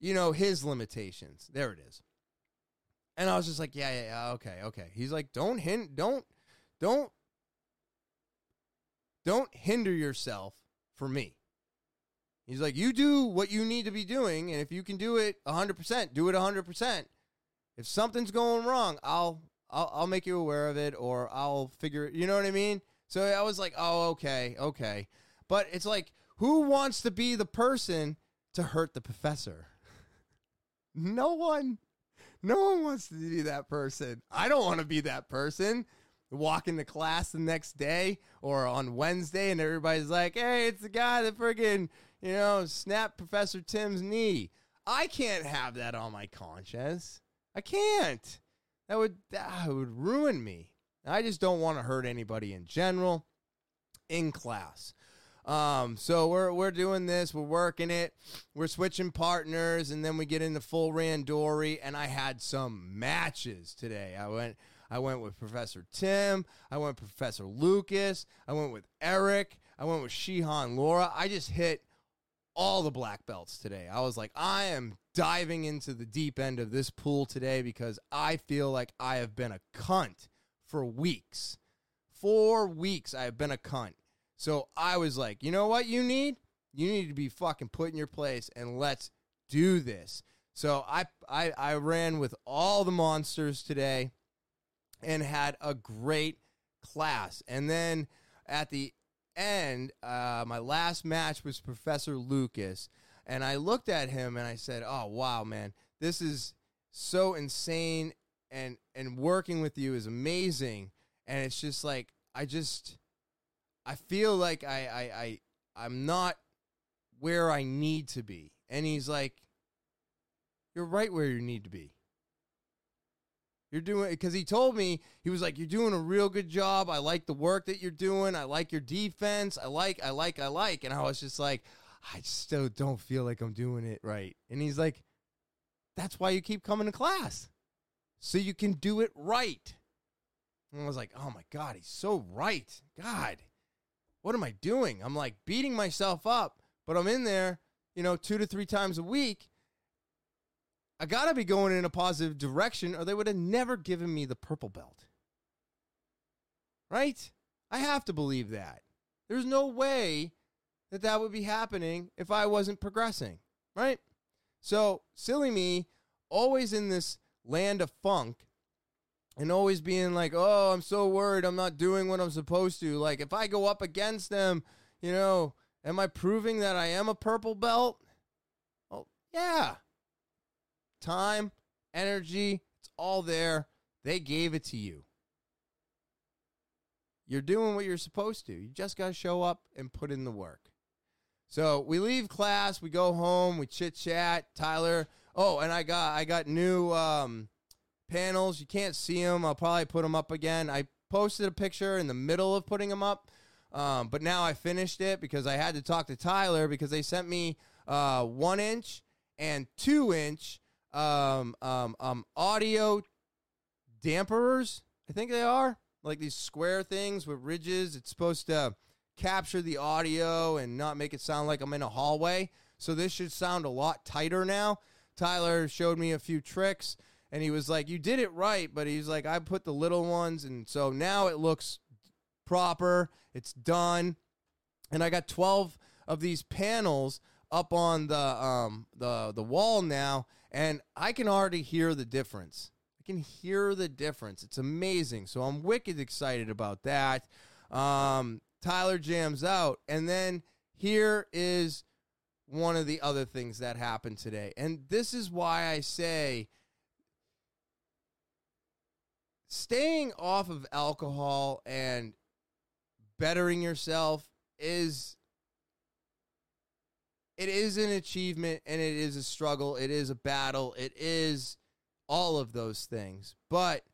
you know his limitations? There it is. And I was just like, yeah, yeah, yeah, okay, okay. He's like, don't hint, don't, don't, don't hinder yourself for me. He's like, you do what you need to be doing, and if you can do it 100%, do it 100%. If something's going wrong, I'll, I'll, I'll make you aware of it, or I'll figure. You know what I mean? So I was like, oh, okay, okay. But it's like, who wants to be the person to hurt the professor? no one. No one wants to be that person. I don't want to be that person. Walk into class the next day or on Wednesday, and everybody's like, hey, it's the guy that friggin', you know, snapped Professor Tim's knee. I can't have that on my conscience. I can't. That would that would ruin me. I just don't want to hurt anybody in general in class. Um, so we're we're doing this, we're working it, we're switching partners, and then we get into full randori. And I had some matches today. I went I went with Professor Tim, I went with Professor Lucas, I went with Eric, I went with Shihan Laura. I just hit all the black belts today. I was like, I am diving into the deep end of this pool today because I feel like I have been a cunt for weeks. Four weeks I have been a cunt. So I was like, you know what you need? You need to be fucking put in your place and let's do this. So I I, I ran with all the monsters today and had a great class. And then at the end, uh, my last match was Professor Lucas. And I looked at him and I said, Oh wow, man, this is so insane and and working with you is amazing. And it's just like I just I feel like I, I, I I'm not where I need to be. And he's like, You're right where you need to be. You're doing because he told me he was like, You're doing a real good job. I like the work that you're doing. I like your defense. I like, I like, I like. And I was just like, I still don't feel like I'm doing it right. And he's like, That's why you keep coming to class. So you can do it right. And I was like, Oh my God, he's so right. God what am I doing? I'm like beating myself up, but I'm in there, you know, two to three times a week. I got to be going in a positive direction or they would have never given me the purple belt. Right? I have to believe that. There's no way that that would be happening if I wasn't progressing, right? So, silly me, always in this land of funk, and always being like, "Oh, I'm so worried I'm not doing what I'm supposed to." Like if I go up against them, you know, am I proving that I am a purple belt? Oh, yeah. Time, energy, it's all there. They gave it to you. You're doing what you're supposed to. You just got to show up and put in the work. So, we leave class, we go home, we chit-chat, Tyler. Oh, and I got I got new um panels. You can't see them. I'll probably put them up again. I posted a picture in the middle of putting them up, um, but now I finished it because I had to talk to Tyler because they sent me uh, one inch and two inch um, um, um, audio damperers. I think they are like these square things with ridges. It's supposed to capture the audio and not make it sound like I'm in a hallway. So this should sound a lot tighter now. Tyler showed me a few tricks and he was like, "You did it right," but he's like, "I put the little ones," and so now it looks proper. It's done, and I got twelve of these panels up on the um the the wall now, and I can already hear the difference. I can hear the difference. It's amazing. So I'm wicked excited about that. Um, Tyler jams out, and then here is one of the other things that happened today, and this is why I say staying off of alcohol and bettering yourself is it is an achievement and it is a struggle. It is a battle. It is all of those things. But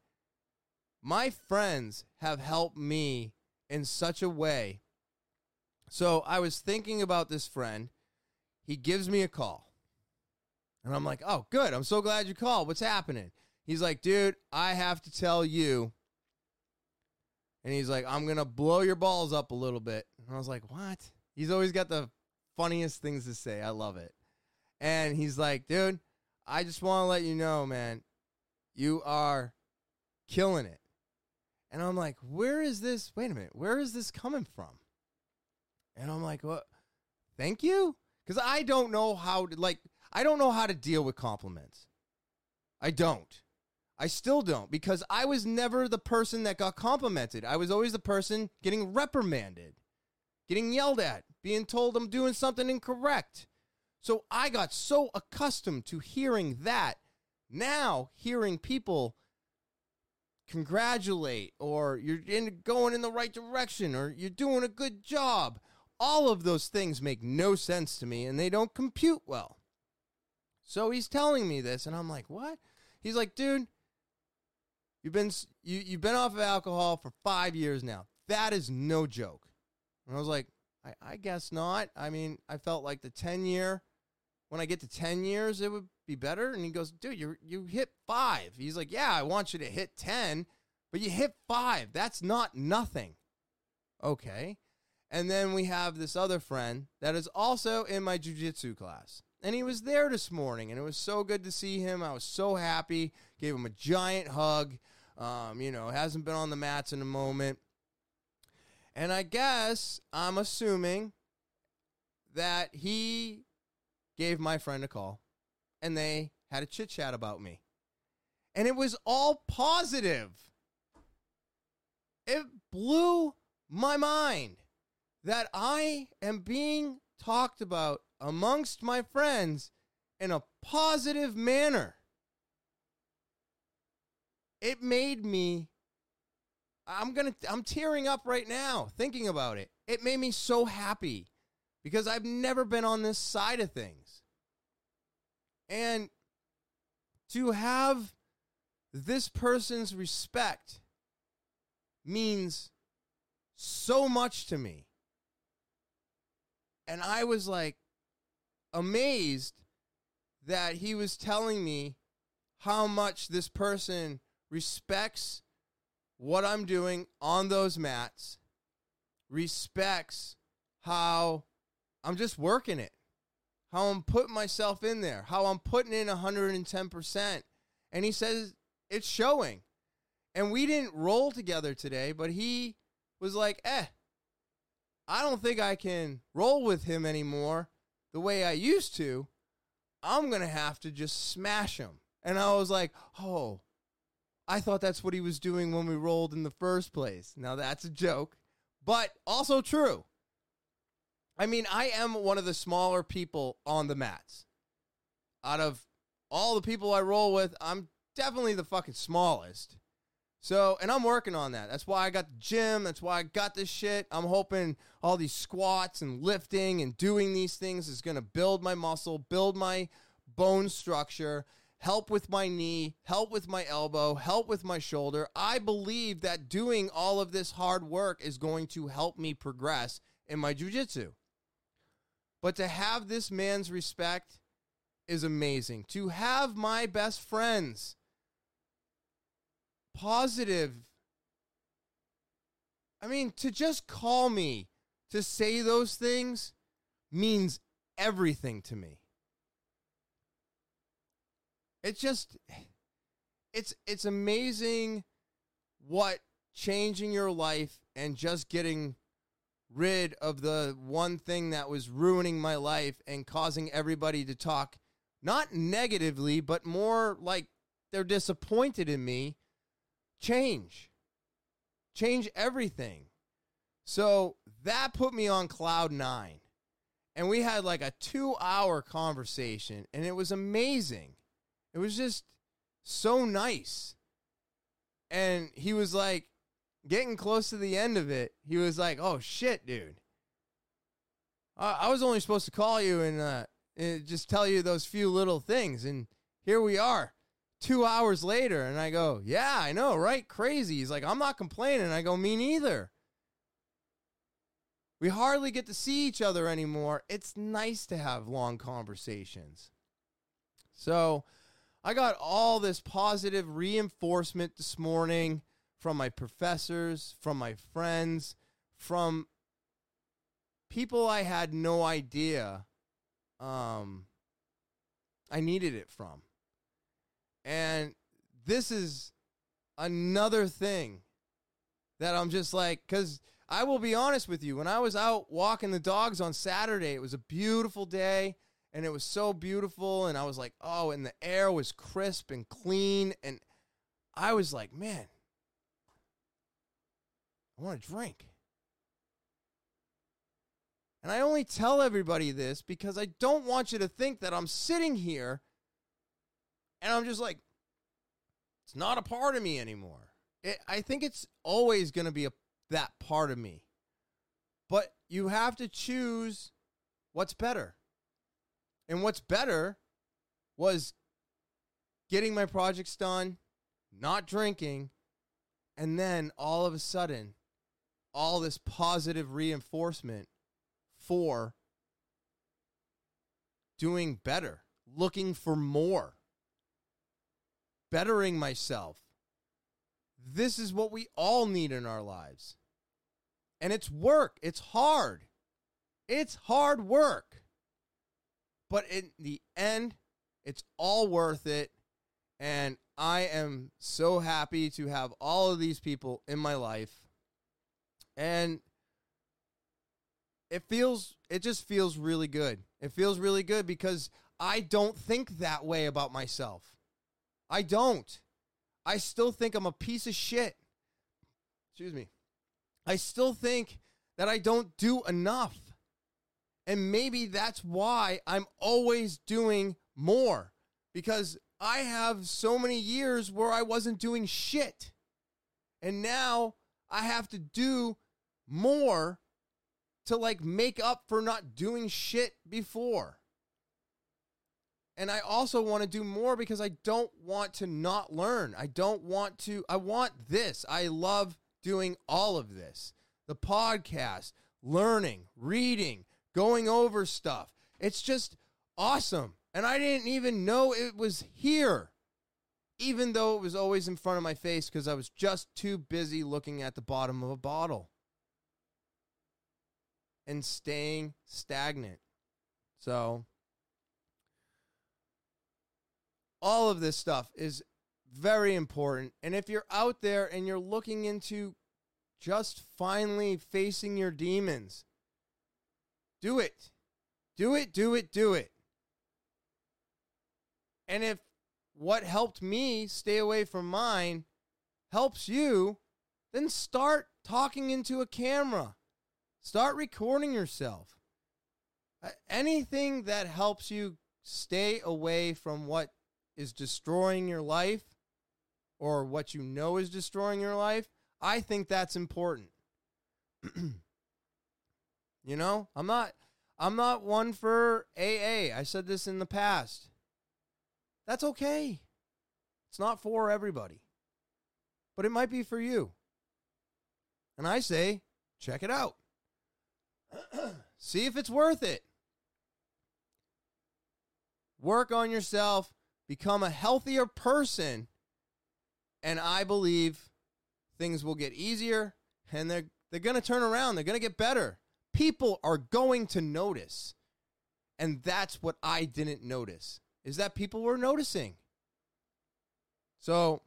my friends have helped me in such a way. So I was thinking about this friend. He gives me a call. And I'm like, oh, good. I'm so glad you called. What's happening? He's like, dude, I have to tell you. And he's like, I'm going to blow your balls up a little bit. And I was like, what? He's always got the funniest things to say. I love it. And he's like, dude, I just want to let you know, man, you are killing it. And I'm like, where is this? Wait a minute. Where is this coming from? And I'm like, what? Thank you? Because I don't know how to, like, I don't know how to deal with compliments. I don't. I still don't because I was never the person that got complimented. I was always the person getting reprimanded, getting yelled at, being told I'm doing something incorrect. So I got so accustomed to hearing that. Now, hearing people congratulate or you're in, going in the right direction or you're doing a good job, all of those things make no sense to me and they don't compute well. So he's telling me this and I'm like, "What?" He's like, "Dude, you've been you you've been off of alcohol for 5 years now. That is no joke." And I was like, I, I guess not. I mean, I felt like the 10 year when I get to 10 years, it would be better. And he goes, dude, you you hit five. He's like, yeah, I want you to hit 10, but you hit five. That's not nothing. Okay. And then we have this other friend that is also in my jujitsu class. And he was there this morning, and it was so good to see him. I was so happy. Gave him a giant hug. Um, you know, hasn't been on the mats in a moment. And I guess I'm assuming that he gave my friend a call and they had a chit chat about me. And it was all positive. It blew my mind that I am being talked about amongst my friends in a positive manner. It made me I'm going to I'm tearing up right now thinking about it. It made me so happy because I've never been on this side of things. And to have this person's respect means so much to me. And I was like amazed that he was telling me how much this person respects what I'm doing on those mats, respects how I'm just working it, how I'm putting myself in there, how I'm putting in 110%. And he says it's showing. And we didn't roll together today, but he was like, eh, I don't think I can roll with him anymore the way I used to. I'm going to have to just smash him. And I was like, oh, I thought that's what he was doing when we rolled in the first place. Now that's a joke, but also true. I mean, I am one of the smaller people on the mats. Out of all the people I roll with, I'm definitely the fucking smallest. So, and I'm working on that. That's why I got the gym. That's why I got this shit. I'm hoping all these squats and lifting and doing these things is going to build my muscle, build my bone structure, help with my knee, help with my elbow, help with my shoulder. I believe that doing all of this hard work is going to help me progress in my jujitsu. But to have this man's respect is amazing. To have my best friends positive I mean, to just call me to say those things means everything to me it's just it's it's amazing what changing your life and just getting rid of the one thing that was ruining my life and causing everybody to talk not negatively but more like they're disappointed in me change. Change everything. So that put me on cloud 9 and we had like a 2 hour conversation and it was amazing. It was just so nice. And he was like, getting close to the end of it, he was like, oh shit, dude. I, I was only supposed to call you and, uh, and just tell you those few little things. And here we are two hours later, and I go, Yeah, I know, right? Crazy. He's like, I'm not complaining. I go, Me neither. We hardly get to see each other anymore. It's nice to have long conversations. So I got all this positive reinforcement this morning from my professors, from my friends, from people I had no idea um, I needed it from. And this is another thing that I'm just like, because I will be honest with you, when I was out walking the dogs on Saturday, it was a beautiful day and it was so beautiful. And I was like, oh, and the air was crisp and clean. And I was like, man, I want to drink. And I only tell everybody this because I don't want you to think that I'm sitting here and I'm just like, it's not a part of me anymore. It, I think it's always going to be a, that part of me. But you have to choose what's better. And what's better was getting my projects done, not drinking, and then all of a sudden, all this positive reinforcement for doing better, looking for more, bettering myself. This is what we all need in our lives. And it's work, it's hard. It's hard work. But in the end, it's all worth it. And I am so happy to have all of these people in my life. And it feels, it just feels really good. It feels really good because I don't think that way about myself. I don't. I still think I'm a piece of shit. Excuse me. I still think that I don't do enough. And maybe that's why I'm always doing more because I have so many years where I wasn't doing shit. And now I have to do more to like make up for not doing shit before. And I also want to do more because I don't want to not learn. I don't want to, I want this. I love doing all of this the podcast, learning, reading, going over stuff. It's just awesome. And I didn't even know it was here, even though it was always in front of my face because I was just too busy looking at the bottom of a bottle and staying stagnant. So, all of this stuff is very important. And if you're out there and you're looking into just finally facing your demons, do it. Do it, do it, do it. And if what helped me stay away from mine helps you, then start talking into a camera. Start recording yourself. Anything that helps you stay away from what is destroying your life or what you know is destroying your life, I think that's important. You know, I'm not I'm not one for AA. I said this in the past. That's okay. It's not for everybody. But it might be for you. And I say, check it out. See if it's worth it. Work on yourself, become a healthier person, and I believe things will get easier and they're they're going to turn around. They're going to get better people are going to notice. And that's what I didn't notice is that people were noticing. So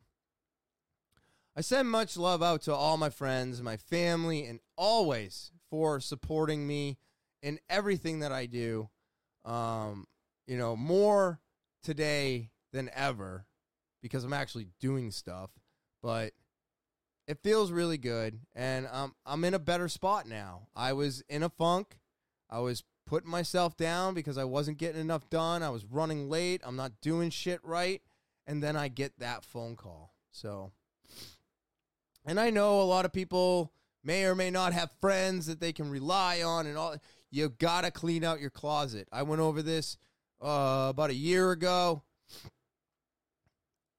I send much love out to all my friends, my family, and always for supporting me in everything that I do. Um, you know, more today than ever because I'm actually doing stuff. But it feels really good, and um, I'm in a better spot now. I was in a funk. I was putting myself down because I wasn't getting enough done. I was running late. I'm not doing shit right, and then I get that phone call. So, and I know a lot of people may or may not have friends that they can rely on, and all. You gotta clean out your closet. I went over this uh, about a year ago.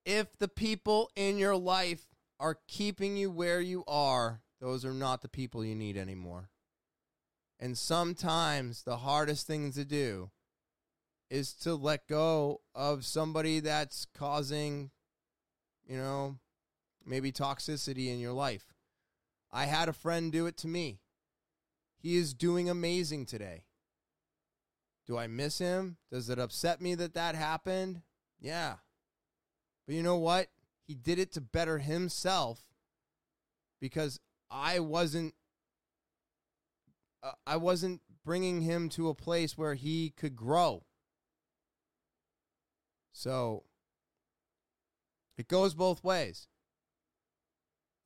If the people in your life are keeping you where you are, those are not the people you need anymore. And sometimes the hardest thing to do is to let go of somebody that's causing, you know, maybe toxicity in your life. I had a friend do it to me. He is doing amazing today. Do I miss him? Does it upset me that that happened? Yeah. But you know what? He did it to better himself because I wasn't uh, I wasn't bringing him to a place where he could grow. So it goes both ways.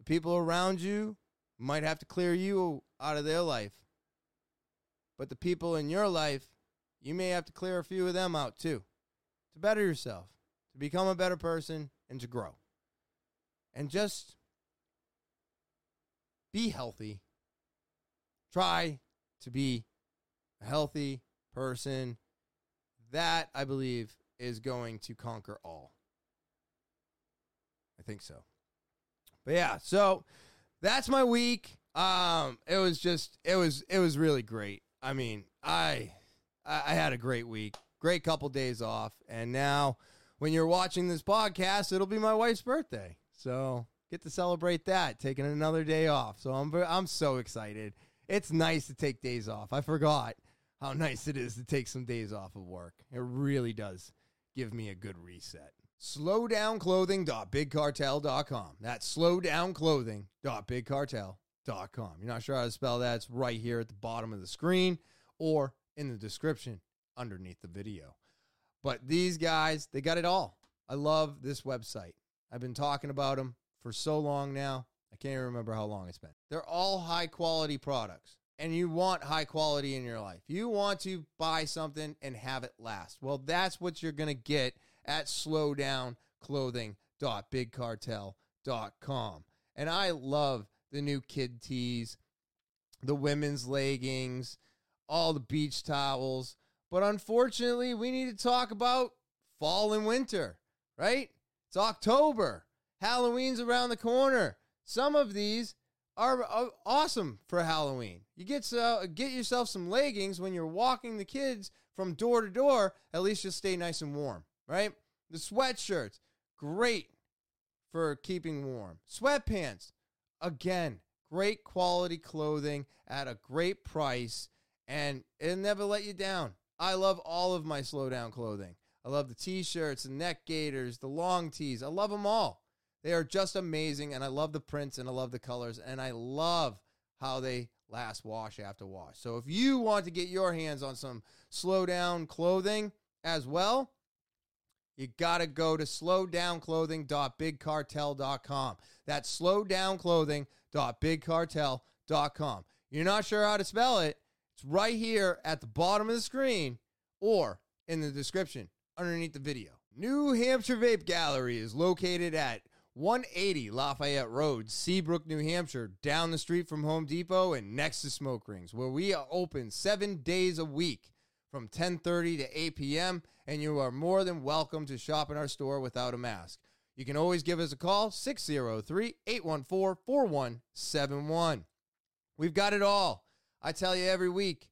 People around you might have to clear you out of their life. But the people in your life, you may have to clear a few of them out too to better yourself, to become a better person, and to grow. And just be healthy. Try to be a healthy person. That, I believe, is going to conquer all. I think so. But yeah, so that's my week. Um, it was just it was it was really great. I mean, I I had a great week, great couple days off, and now when you're watching this podcast, it'll be my wife's birthday, so get to celebrate that, taking another day off. So I'm I'm so excited. It's nice to take days off. I forgot how nice it is to take some days off of work. It really does give me a good reset. Slowdownclothing.bigcartel.com. That's slowdownclothing.bigcartel.com. You're not sure how to spell that? It's right here at the bottom of the screen or in the description underneath the video. But these guys, they got it all. I love this website. I've been talking about them for so long now. I can't even remember how long it's been. They're all high quality products, and you want high quality in your life. You want to buy something and have it last. Well, that's what you're going to get at slowdownclothing.bigcartel.com. And I love the new kid tees, the women's leggings, all the beach towels. But unfortunately, we need to talk about fall and winter, right? It's October. Halloween's around the corner. Some of these are awesome for Halloween. You get uh, get yourself some leggings when you're walking the kids from door to door. At least you'll stay nice and warm right? The sweatshirts, great for keeping warm. Sweatpants, again, great quality clothing at a great price, and it'll never let you down. I love all of my slowdown clothing. I love the t-shirts, the neck gaiters, the long tees. I love them all. They are just amazing, and I love the prints and I love the colors, and I love how they last wash after wash. So if you want to get your hands on some slowdown clothing as well, you got to go to slowdownclothing.bigcartel.com. That's slowdownclothing.bigcartel.com. You're not sure how to spell it? It's right here at the bottom of the screen or in the description underneath the video. New Hampshire Vape Gallery is located at 180 Lafayette Road, Seabrook, New Hampshire, down the street from Home Depot and next to Smoke Rings, where we are open seven days a week from 10:30 to 8 p.m. and you are more than welcome to shop in our store without a mask. You can always give us a call 603-814-4171. We've got it all. I tell you every week,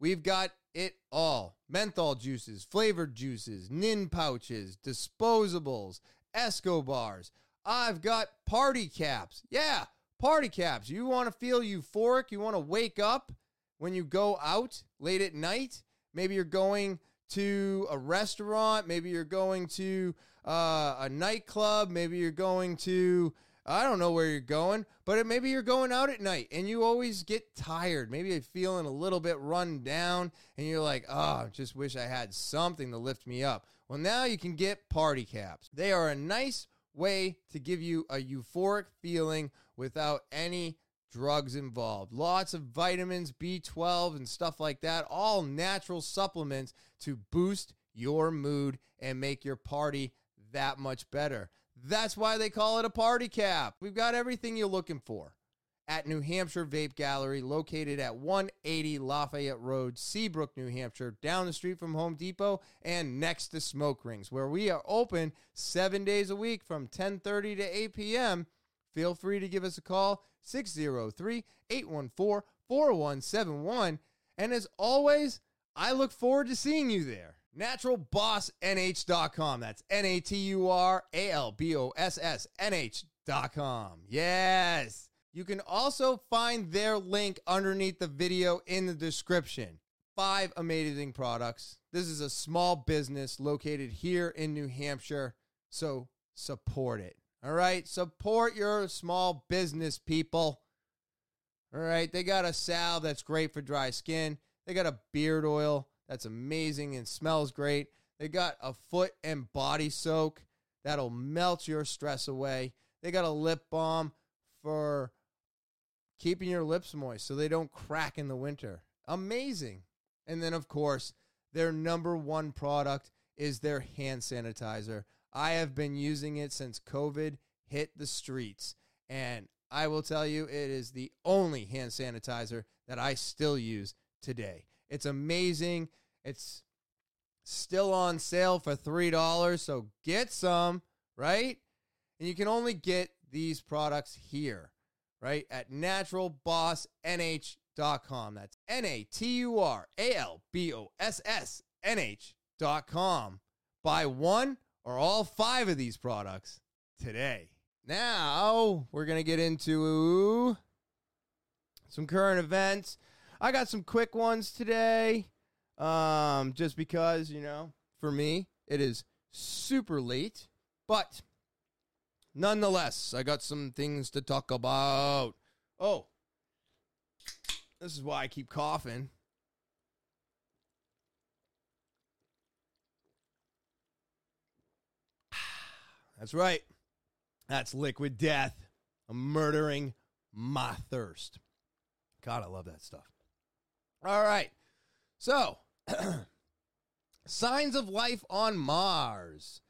we've got it all. Menthol juices, flavored juices, nin pouches, disposables, Escobars. I've got party caps. Yeah, party caps. You want to feel euphoric? You want to wake up when you go out late at night? Maybe you're going to a restaurant. Maybe you're going to uh, a nightclub. Maybe you're going to, I don't know where you're going, but maybe you're going out at night and you always get tired. Maybe you're feeling a little bit run down and you're like, oh, I just wish I had something to lift me up. Well, now you can get party caps. They are a nice way to give you a euphoric feeling without any drugs involved. Lots of vitamins, B12, and stuff like that. All natural supplements to boost your mood and make your party that much better. That's why they call it a party cap. We've got everything you're looking for at New Hampshire Vape Gallery, located at 180 Lafayette Road, Seabrook, New Hampshire, down the street from Home Depot and next to Smoke Rings, where we are open seven days a week from 10:30 to 8 p.m. Feel free to give us a call 603 814 4171. And as always, I look forward to seeing you there. NaturalBossNH.com. That's N A T U R A L B O S S N H.com. Yes. You can also find their link underneath the video in the description. Five amazing products. This is a small business located here in New Hampshire, so support it. All right, support your small business people. All right, they got a salve that's great for dry skin. They got a beard oil that's amazing and smells great. They got a foot and body soak that'll melt your stress away. They got a lip balm for keeping your lips moist so they don't crack in the winter. Amazing. And then, of course, their number one product is their hand sanitizer. I have been using it since COVID hit the streets. And I will tell you, it is the only hand sanitizer that I still use today. It's amazing. It's still on sale for $3. So get some, right? And you can only get these products here right? At naturalbossnh.com. That's N A T U R A L B O S S N H.com. Buy one or all five of these products today. Now, we're going to get into some current events. I got some quick ones today. Um, just because, you know, for me, it is super late, but Nonetheless, I got some things to talk about. Oh, this is why I keep coughing. That's right. That's liquid death. I'm murdering my thirst. God, I love that stuff. All right. So, signs of life on Mars.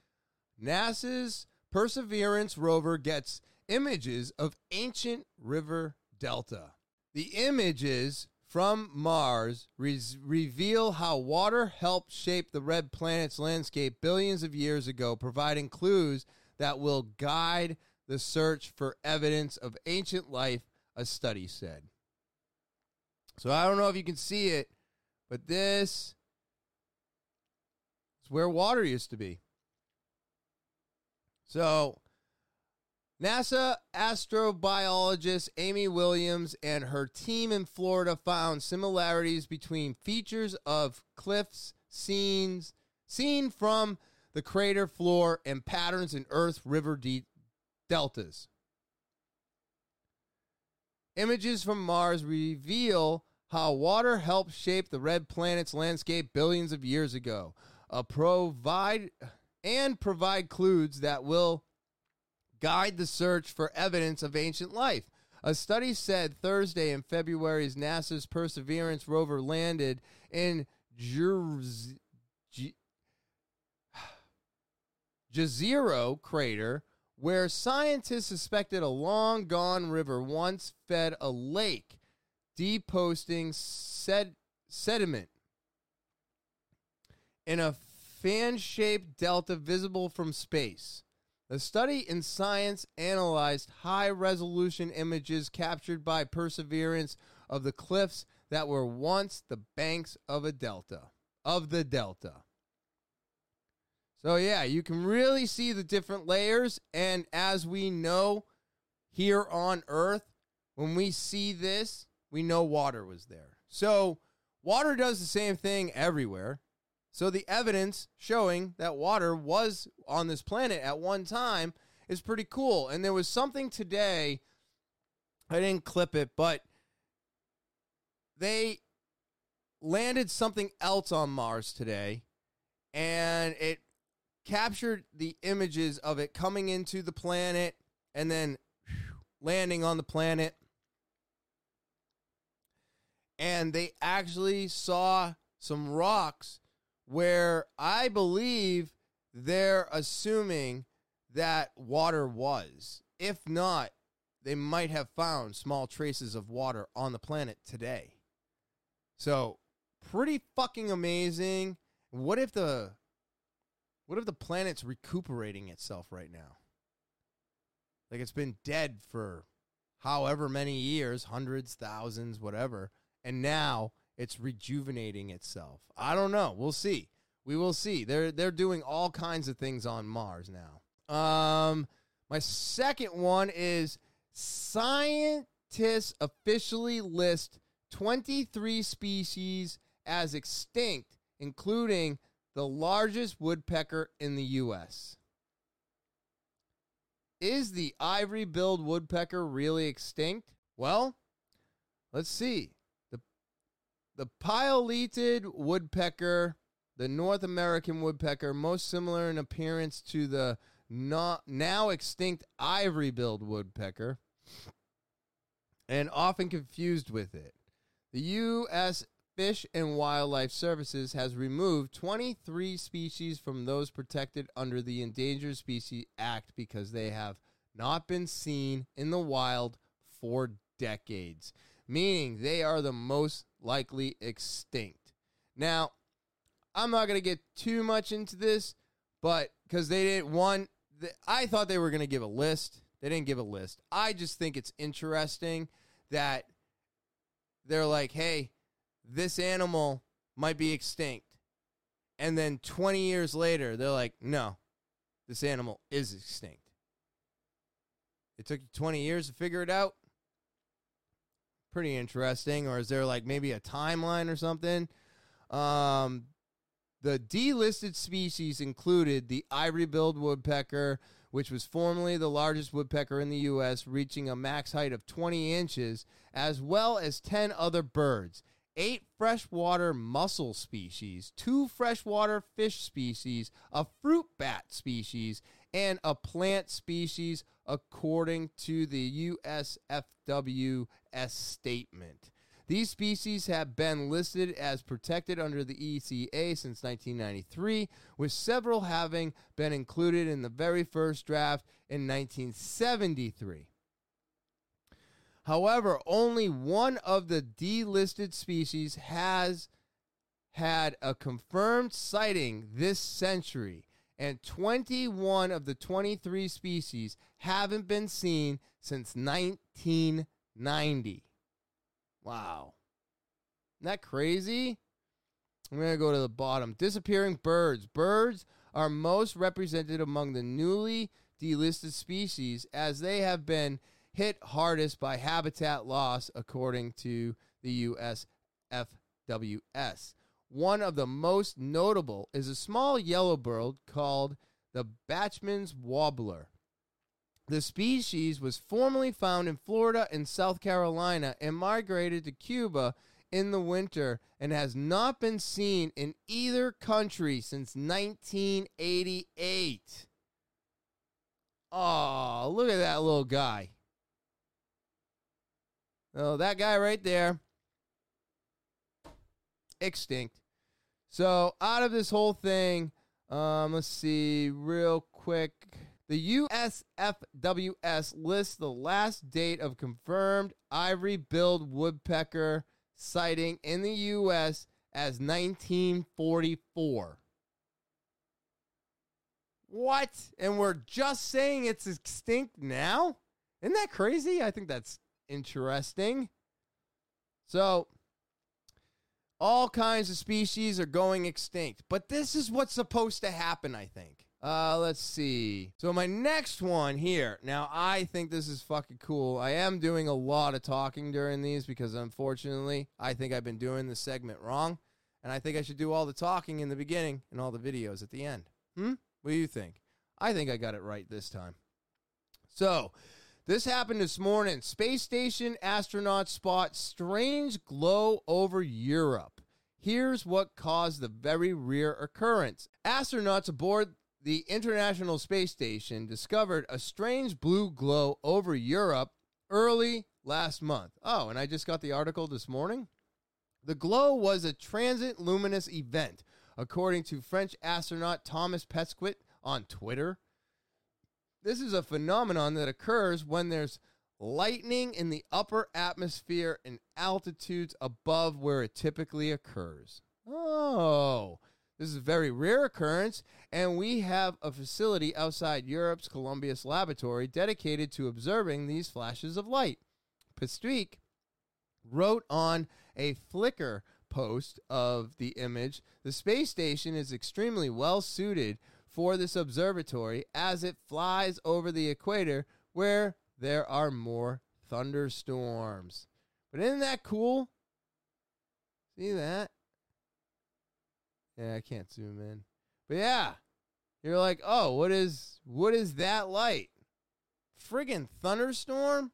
NASA's Perseverance rover gets images of ancient river delta. The images from Mars re- reveal how water helped shape the red planet's landscape billions of years ago, providing clues that will guide the search for evidence of ancient life, a study said. So I don't know if you can see it, but this is where water used to be. So, NASA astrobiologist Amy Williams and her team in Florida found similarities between features of cliffs scenes seen from the crater floor and patterns in Earth river de- deltas. Images from Mars reveal how water helped shape the red planet's landscape billions of years ago. A provide and provide clues that will guide the search for evidence of ancient life. A study said Thursday in February as NASA's Perseverance rover landed in Jez- Jezero crater, where scientists suspected a long gone river once fed a lake, deposting sed- sediment. In a fan shaped delta visible from space. The study in Science analyzed high resolution images captured by Perseverance of the cliffs that were once the banks of a delta, of the delta. So, yeah, you can really see the different layers. And as we know here on Earth, when we see this, we know water was there. So, water does the same thing everywhere. So the evidence showing that water was on this planet at one time is pretty cool. And there was something today, I didn't clip it, but they landed something else on Mars today and it captured the images of it coming into the planet and then landing on the planet. And they actually saw some rocks where I believe they're assuming that water was. If not, they might have found small traces of water on the planet today. So, pretty fucking amazing. What if the what if the planet's recuperating itself right now? Like it's been dead for however many years, hundreds, thousands, whatever, and now it's rejuvenating itself. I don't know. We'll see. We will see. They're they're doing all kinds of things on Mars now. Um my second one is scientists officially list 23 species as extinct, including the largest woodpecker in the U.S. Is the ivory billed woodpecker really extinct? Well, let's see. The, the pileated woodpecker, the North American woodpecker, most similar in appearance to the not, now extinct ivory billed woodpecker, and often confused with it. The U.S. Fish and Wildlife Services has removed 23 species from those protected under the Endangered Species Act because they have not been seen in the wild for decades, meaning they are the most likely extinct. Now, I'm not going to get too much into this, but because they didn't, want, I thought they were going to give a list. They didn't give a list. I just think it's interesting that they're like, hey, this animal might be extinct. And then 20 years later, they're like, no, this animal is extinct. It took you 20 years to figure it out. Pretty interesting. Or is there like maybe a timeline or something? Um, the delisted species included the ivory billed woodpecker, which was formerly the largest woodpecker in the U.S., reaching a max height of 20 inches, as well as 10 other birds, eight freshwater mussel species, two freshwater fish species, a fruit bat species, and a plant species, according to the USFWS statement. These species have been listed as protected under the ECA since 1993, with several having been included in the very first draft in 1973. However, only one of the delisted species has had a confirmed sighting this century, and 21 of the 23 species haven't been seen since 1990. Wow. Isn't that crazy? I'm going to go to the bottom. Disappearing birds. Birds are most represented among the newly delisted species as they have been hit hardest by habitat loss, according to the USFWS. One of the most notable is a small yellow bird called the Bachman's warbler. The species was formerly found in Florida and South Carolina and migrated to Cuba in the winter and has not been seen in either country since 1988. Oh, look at that little guy. Oh, that guy right there. Extinct. So, out of this whole thing, um, let's see, real quick. The USFWS lists the last date of confirmed ivory billed woodpecker sighting in the U.S. as 1944. What? And we're just saying it's extinct now? Isn't that crazy? I think that's interesting. So, all kinds of species are going extinct, but this is what's supposed to happen, I think. Uh, let's see. So my next one here. Now I think this is fucking cool. I am doing a lot of talking during these because unfortunately I think I've been doing the segment wrong, and I think I should do all the talking in the beginning and all the videos at the end. Hmm. What do you think? I think I got it right this time. So. This happened this morning. Space station astronauts spot strange glow over Europe. Here's what caused the very rare occurrence. Astronauts aboard the International Space Station discovered a strange blue glow over Europe early last month. Oh, and I just got the article this morning. The glow was a transient luminous event, according to French astronaut Thomas Pesquet on Twitter. This is a phenomenon that occurs when there's lightning in the upper atmosphere and altitudes above where it typically occurs. Oh, this is a very rare occurrence, and we have a facility outside Europe's Columbus Laboratory dedicated to observing these flashes of light. Pastreek wrote on a Flickr post of the image the space station is extremely well suited for this observatory as it flies over the equator where there are more thunderstorms. But isn't that cool? See that? Yeah, I can't zoom in. But yeah, you're like, oh, what is what is that light? Friggin' thunderstorm?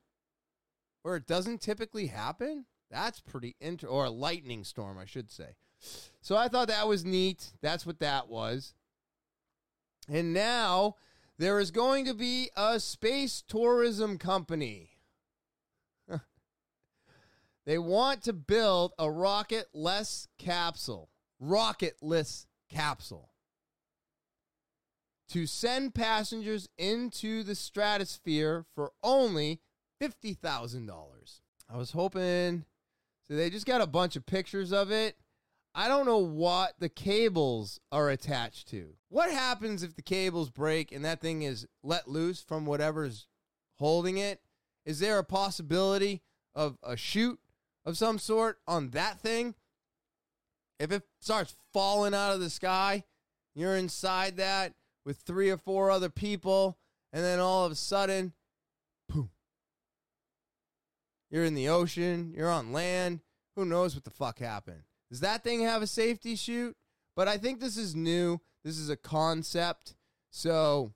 Where it doesn't typically happen? That's pretty inter or a lightning storm, I should say. So I thought that was neat. That's what that was. And now there is going to be a space tourism company. they want to build a rocket-less capsule, rocketless capsule to send passengers into the stratosphere for only $50,000. I was hoping so they just got a bunch of pictures of it. I don't know what the cables are attached to. What happens if the cables break and that thing is let loose from whatever's holding it? Is there a possibility of a chute of some sort on that thing? If it starts falling out of the sky, you're inside that with three or four other people, and then all of a sudden, boom, you're in the ocean, you're on land, who knows what the fuck happened? Does that thing have a safety chute? But I think this is new. This is a concept. So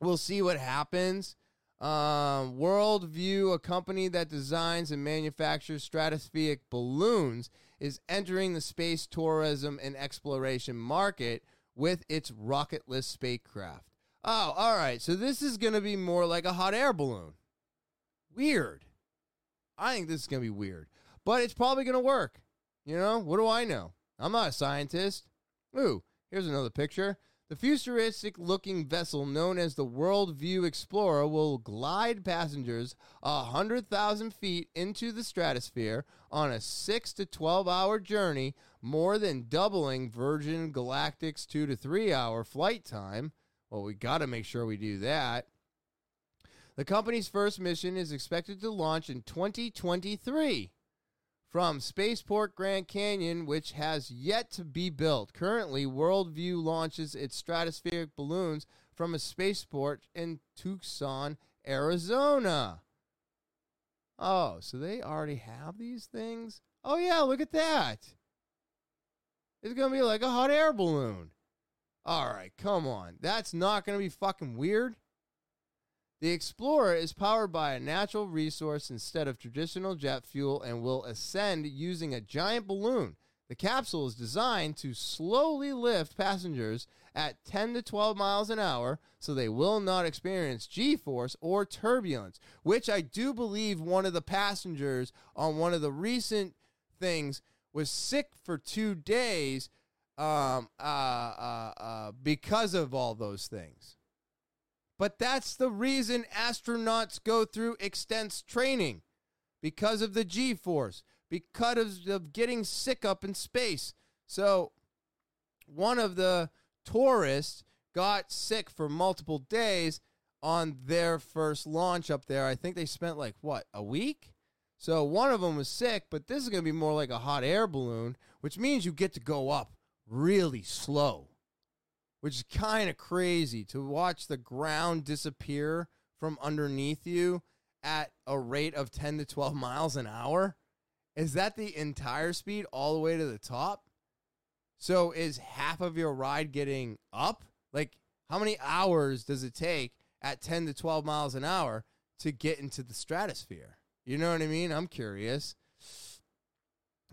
we'll see what happens. Um, Worldview, a company that designs and manufactures stratospheric balloons, is entering the space tourism and exploration market with its rocketless spacecraft. Oh, all right. So this is going to be more like a hot air balloon. Weird. I think this is going to be weird, but it's probably going to work. You know, what do I know? I'm not a scientist. Ooh, here's another picture. The futuristic looking vessel known as the Worldview Explorer will glide passengers 100,000 feet into the stratosphere on a 6 to 12 hour journey, more than doubling Virgin Galactic's 2 to 3 hour flight time. Well, we got to make sure we do that. The company's first mission is expected to launch in 2023 from Spaceport Grand Canyon, which has yet to be built. Currently, Worldview launches its stratospheric balloons from a spaceport in Tucson, Arizona. Oh, so they already have these things? Oh, yeah, look at that. It's going to be like a hot air balloon. All right, come on. That's not going to be fucking weird. The Explorer is powered by a natural resource instead of traditional jet fuel and will ascend using a giant balloon. The capsule is designed to slowly lift passengers at 10 to 12 miles an hour so they will not experience G force or turbulence, which I do believe one of the passengers on one of the recent things was sick for two days um, uh, uh, uh, because of all those things. But that's the reason astronauts go through extensive training because of the G force, because of getting sick up in space. So, one of the tourists got sick for multiple days on their first launch up there. I think they spent like what, a week? So, one of them was sick, but this is going to be more like a hot air balloon, which means you get to go up really slow which is kind of crazy to watch the ground disappear from underneath you at a rate of 10 to 12 miles an hour. Is that the entire speed all the way to the top? So is half of your ride getting up? Like, how many hours does it take at 10 to 12 miles an hour to get into the stratosphere? You know what I mean? I'm curious.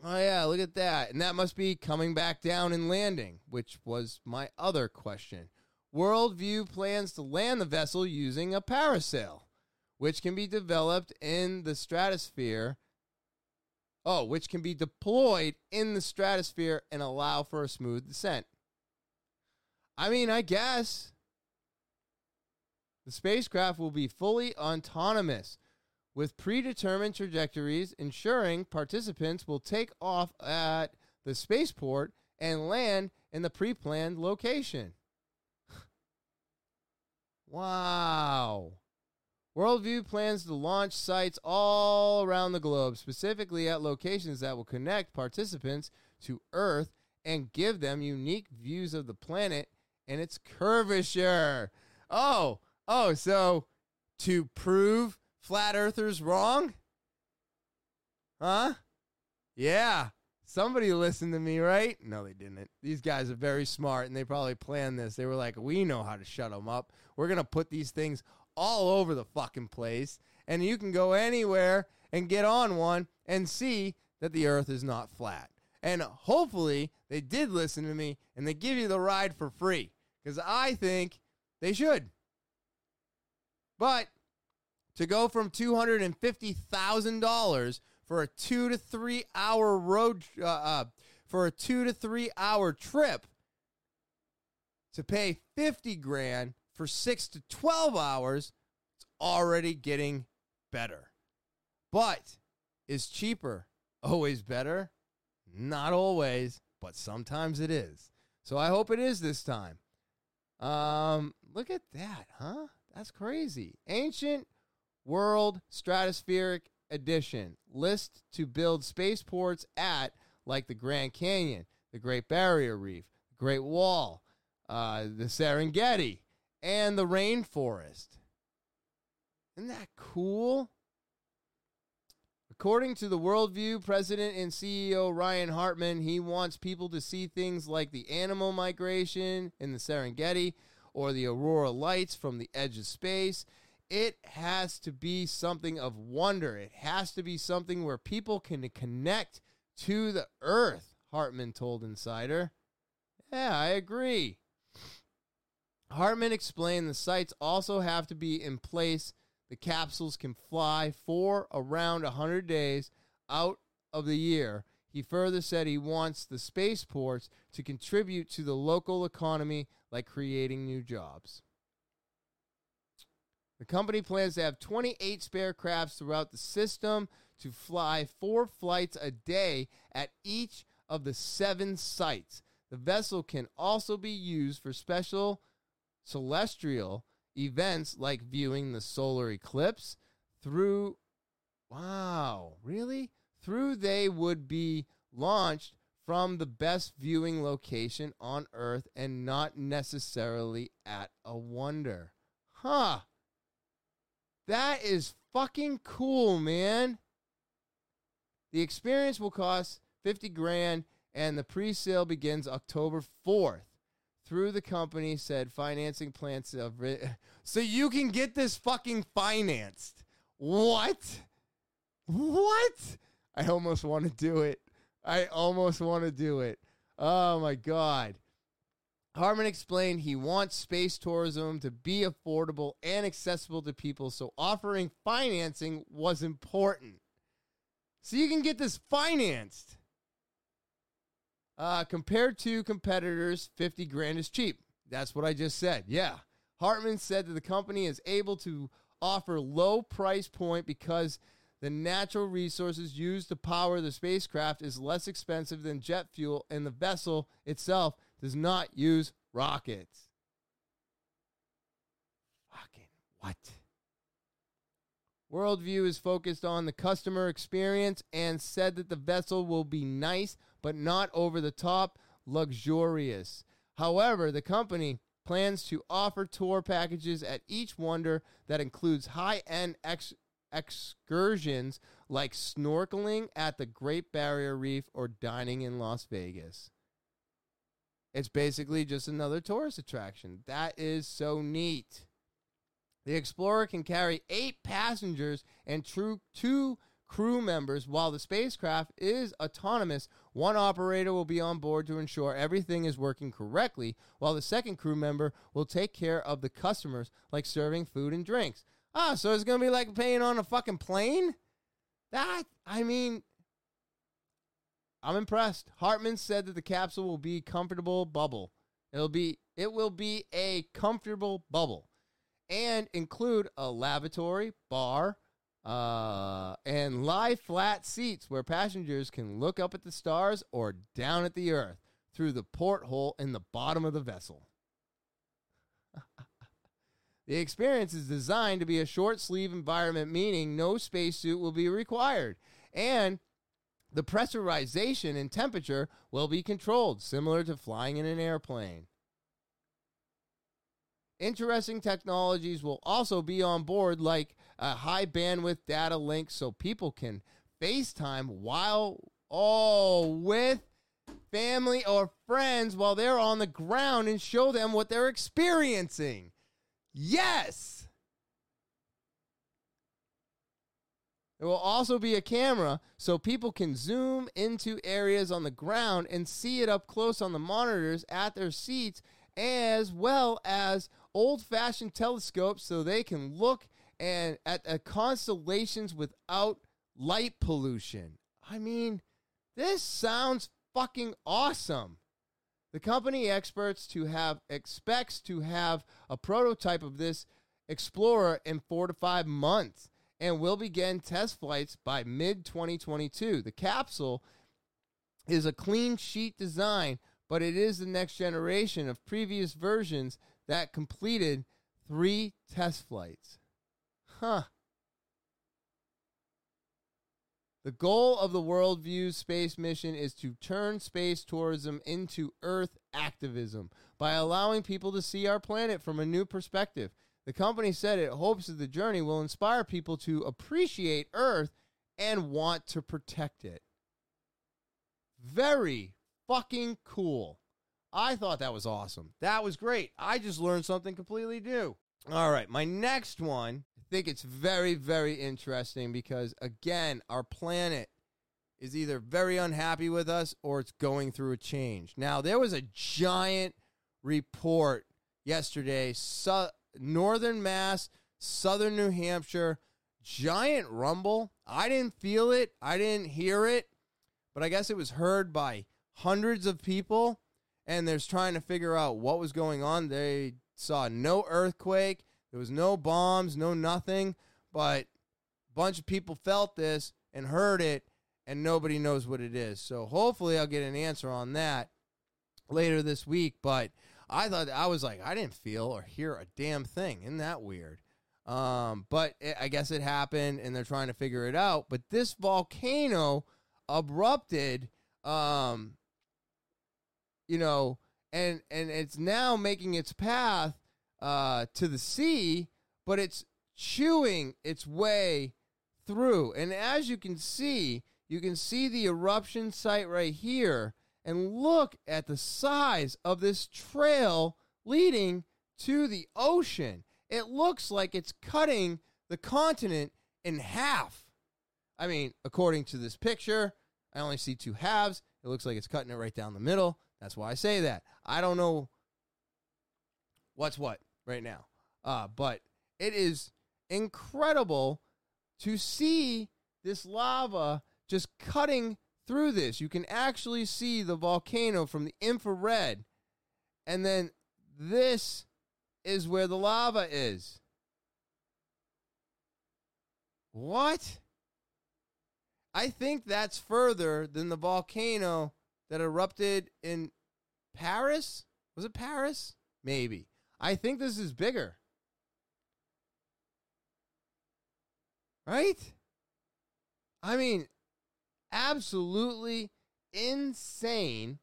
Oh, yeah, look at that. And that must be coming back down and landing, which was my other question. Worldview plans to land the vessel using a parasail, which can be developed in the stratosphere. Oh, which can be deployed in the stratosphere and allow for a smooth descent. I mean, I guess the spacecraft will be fully autonomous with predetermined trajectories, ensuring participants will take off at the spaceport and land in the pre planned location. wow. Worldview plans to launch sites all around the globe, specifically at locations that will connect participants to Earth and give them unique views of the planet and its curvature. Oh, oh, so to prove flat earthers wrong? Huh? Yeah. Somebody listened to me, right? No, they didn't. These guys are very smart and they probably planned this. They were like, we know how to shut them up. We're going to put these things all over the fucking place. And you can go anywhere and get on one and see that the earth is not flat. And hopefully they did listen to me and they give you the ride for free because I think they should. But to go from $250,000 for a two to three hour road, uh, uh, for a two to three hour trip to pay 50 grand for six to 12 hours, it's already getting better. But is cheaper always better? Not always, but sometimes it is. So I hope it is this time. Um, look at that, huh? That's crazy. Ancient World Stratospheric Edition. List to build spaceports at like the Grand Canyon, the Great Barrier Reef, Great Wall, uh, the Serengeti, and the rainforest. Isn't that cool? According to the Worldview president and CEO Ryan Hartman, he wants people to see things like the animal migration in the Serengeti or the aurora lights from the edge of space. It has to be something of wonder. It has to be something where people can connect to the earth, Hartman told Insider. Yeah, I agree. Hartman explained the sites also have to be in place. The capsules can fly for around 100 days out of the year. He further said he wants the spaceports to contribute to the local economy like creating new jobs. The company plans to have 28 spare crafts throughout the system to fly four flights a day at each of the seven sites. The vessel can also be used for special celestial events like viewing the solar eclipse through wow really? Through they would be launched from the best viewing location on earth and not necessarily at a wonder. Huh that is fucking cool man the experience will cost 50 grand and the pre-sale begins october 4th through the company said financing plans of so you can get this fucking financed. What? What? I almost want to do it. I almost want to do it. Oh my god. Hartman explained he wants space tourism to be affordable and accessible to people, so offering financing was important. So you can get this financed. Uh, compared to competitors, 50 grand is cheap. That's what I just said. Yeah. Hartman said that the company is able to offer low price point because the natural resources used to power the spacecraft is less expensive than jet fuel and the vessel itself does not use rockets. Fucking what? Worldview is focused on the customer experience and said that the vessel will be nice but not over the top luxurious. However, the company plans to offer tour packages at each wonder that includes high-end ex- excursions like snorkeling at the Great Barrier Reef or dining in Las Vegas. It's basically just another tourist attraction. That is so neat. The Explorer can carry eight passengers and two crew members. While the spacecraft is autonomous, one operator will be on board to ensure everything is working correctly, while the second crew member will take care of the customers, like serving food and drinks. Ah, so it's to be like paying on a fucking plane? That, I mean, I'm impressed. Hartman said that the capsule will be a comfortable bubble. It'll be it will be a comfortable bubble and include a lavatory, bar, Uh, and lie flat seats where passengers can look up at the stars or down at the earth through the porthole in the bottom of the vessel. the experience is designed to be a short sleeve environment, meaning no spacesuit will be required. And the pressurization and temperature will be controlled, similar to flying in an airplane. Interesting technologies will also be on board, like a high bandwidth data link so people can FaceTime while, oh, with family or friends while they're on the ground and show them what they're experiencing. Yes! There will also be a camera so people can zoom into areas on the ground and see it up close on the monitors at their seats, as well as old fashioned telescopes so they can look and at, at constellations without light pollution. I mean, this sounds fucking awesome. The company experts to have expects to have a prototype of this Explorer in 4 to 5 months and will begin test flights by mid 2022. The capsule is a clean sheet design, but it is the next generation of previous versions that completed three test flights. Huh. The goal of the Worldview space mission is to turn space tourism into Earth activism by allowing people to see our planet from a new perspective. The company said it hopes that the journey will inspire people to appreciate Earth and want to protect it. Very fucking cool. I thought that was awesome. That was great. I just learned something completely new. All right, my next one, I think it's very, very interesting because, again, our planet is either very unhappy with us or it's going through a change. Now, there was a giant report yesterday, su- Northern Mass, Southern New Hampshire, giant rumble. I didn't feel it, I didn't hear it, but I guess it was heard by hundreds of people. And there's trying to figure out what was going on. They saw no earthquake, there was no bombs, no nothing, but a bunch of people felt this and heard it, and nobody knows what it is. So hopefully, I'll get an answer on that later this week. But I thought I was like, I didn't feel or hear a damn thing. Isn't that weird? Um, but it, I guess it happened, and they're trying to figure it out. But this volcano erupted, um, you know, and and it's now making its path uh, to the sea, but it's chewing its way through. And as you can see, you can see the eruption site right here. And look at the size of this trail leading to the ocean. It looks like it's cutting the continent in half. I mean, according to this picture, I only see two halves. It looks like it's cutting it right down the middle. That's why I say that. I don't know what's what right now. Uh, but it is incredible to see this lava just cutting through this. You can actually see the volcano from the infrared. And then this is where the lava is. What? I think that's further than the volcano that erupted in Paris. Was it Paris? Maybe. I think this is bigger. Right? I mean, absolutely insane.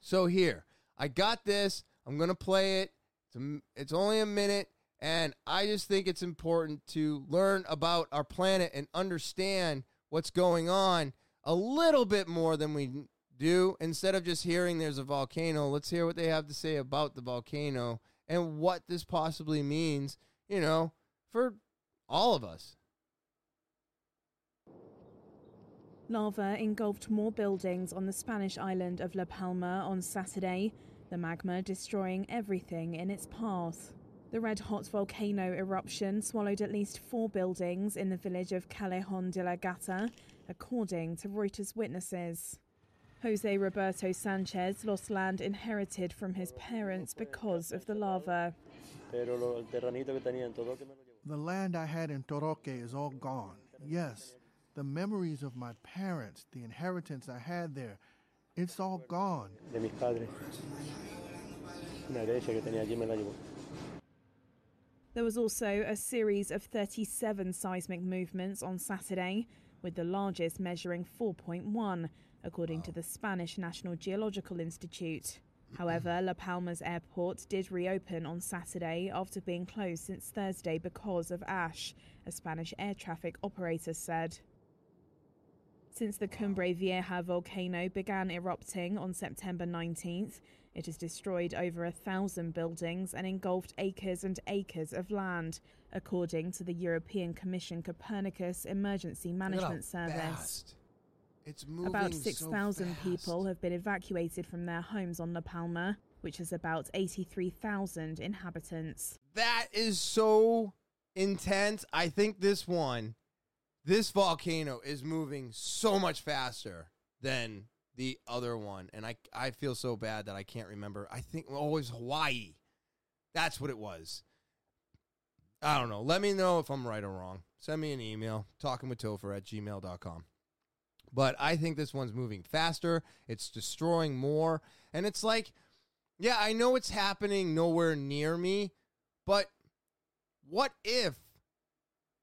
So here, I got this. I'm going to play it. It's, a, it's only a minute. And I just think it's important to learn about our planet and understand what's going on a little bit more than we do. Instead of just hearing there's a volcano, let's hear what they have to say about the volcano and what this possibly means, you know, for all of us. Lava engulfed more buildings on the Spanish island of La Palma on Saturday, the magma destroying everything in its path. The red hot volcano eruption swallowed at least four buildings in the village of Callejon de la Gata, according to Reuters witnesses. Jose Roberto Sanchez lost land inherited from his parents because of the lava. The land I had in Todoque is all gone. Yes, the memories of my parents, the inheritance I had there, it's all gone. De mis padres. Una herencia que tenía allí me la llevó. There was also a series of 37 seismic movements on Saturday, with the largest measuring 4.1, according to the Spanish National Geological Institute. However, La Palma's airport did reopen on Saturday after being closed since Thursday because of ash, a Spanish air traffic operator said. Since the Cumbre Vieja volcano began erupting on September 19th, it has destroyed over a thousand buildings and engulfed acres and acres of land, according to the European Commission Copernicus Emergency Look at how Management Service. fast. It's moving About 6,000 fast. people have been evacuated from their homes on La Palma, which has about 83,000 inhabitants. That is so intense. I think this one, this volcano is moving so much faster than the other one. And I, I feel so bad that I can't remember. I think, oh, Hawaii. That's what it was. I don't know. Let me know if I'm right or wrong. Send me an email, talking with talkingwithtopher at gmail.com. But I think this one's moving faster. It's destroying more. And it's like, yeah, I know it's happening nowhere near me, but what if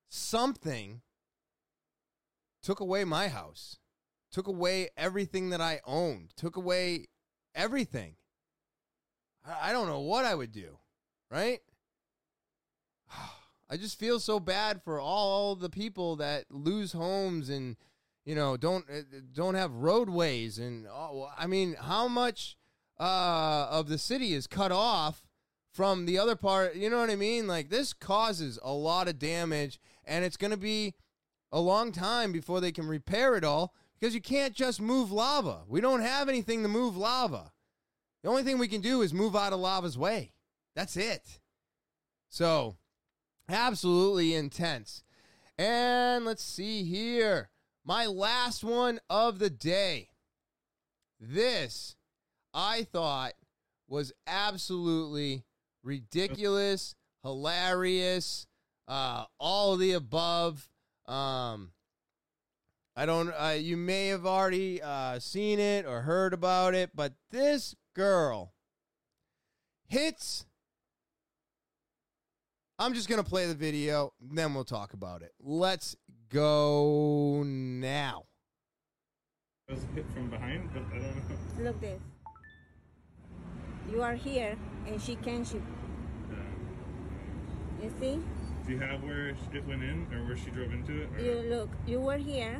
something took away my house, took away everything that I owned, took away everything? I don't know what I would do, right? I just feel so bad for all the people that lose homes and you know don't uh, don't have roadways and oh, I mean how much uh, of the city is cut off from the other part you know what I mean like this causes a lot of damage and it's going to be a long time before they can repair it all because you can't just move lava. We don't have anything to move lava. The only thing we can do is move out of lava's way. That's it. So absolutely intense. And let's see here. My last one of the day. This I thought was absolutely ridiculous, hilarious, uh, all of the above. Um, I don't. Uh, you may have already uh, seen it or heard about it, but this girl hits. I'm just gonna play the video, then we'll talk about it. Let's go now. I was hit from behind, but I don't know. Look this. You are here and she can't shoot. You see? Do you have where it went in or where she drove into it? Or? You look. You were here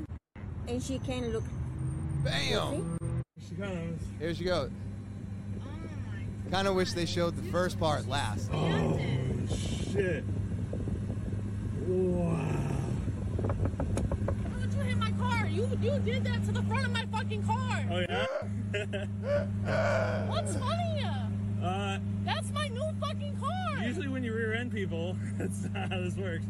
and she can look. You Bam! see? She kind of. Here she goes. Kind of wish they showed the first part last. Oh shit! Wow. Why would you hit my car? You you did that to the front of my fucking car. Oh yeah. What's funny? uh, That's my new fucking car. Usually when you rear end people, that's not how this works.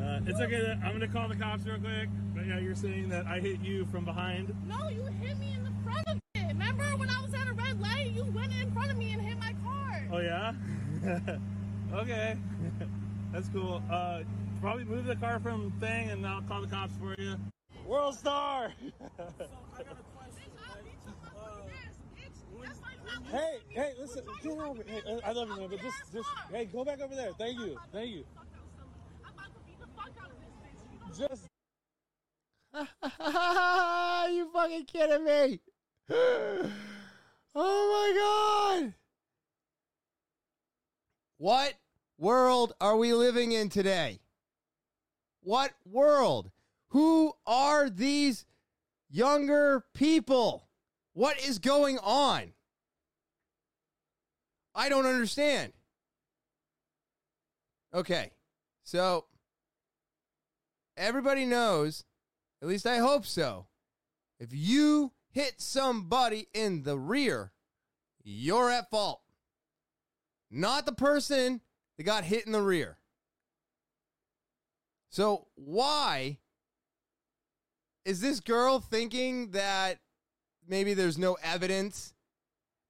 Uh, it's okay. I'm gonna call the cops real quick. But yeah, you're saying that I hit you from behind. No, you hit me in the front of it. Remember when I was at a red light? You went in front of me and hit my car. Oh yeah. okay. That's cool. Uh, probably move the car from thing, and I'll call the cops for you. World star. Bitch, I'll beat your motherfucking ass, bitch. That's why you have Hey, hey, listen, get over. Hey, I love you, man, but just, just, hey, go back over there. Thank you, thank you. I'm about to beat the fuck out of this bitch. Just you fucking kidding me? Oh my god! What world are we living in today? What world? Who are these younger people? What is going on? I don't understand. Okay, so everybody knows, at least I hope so. If you hit somebody in the rear, you're at fault. Not the person that got hit in the rear. So, why is this girl thinking that maybe there's no evidence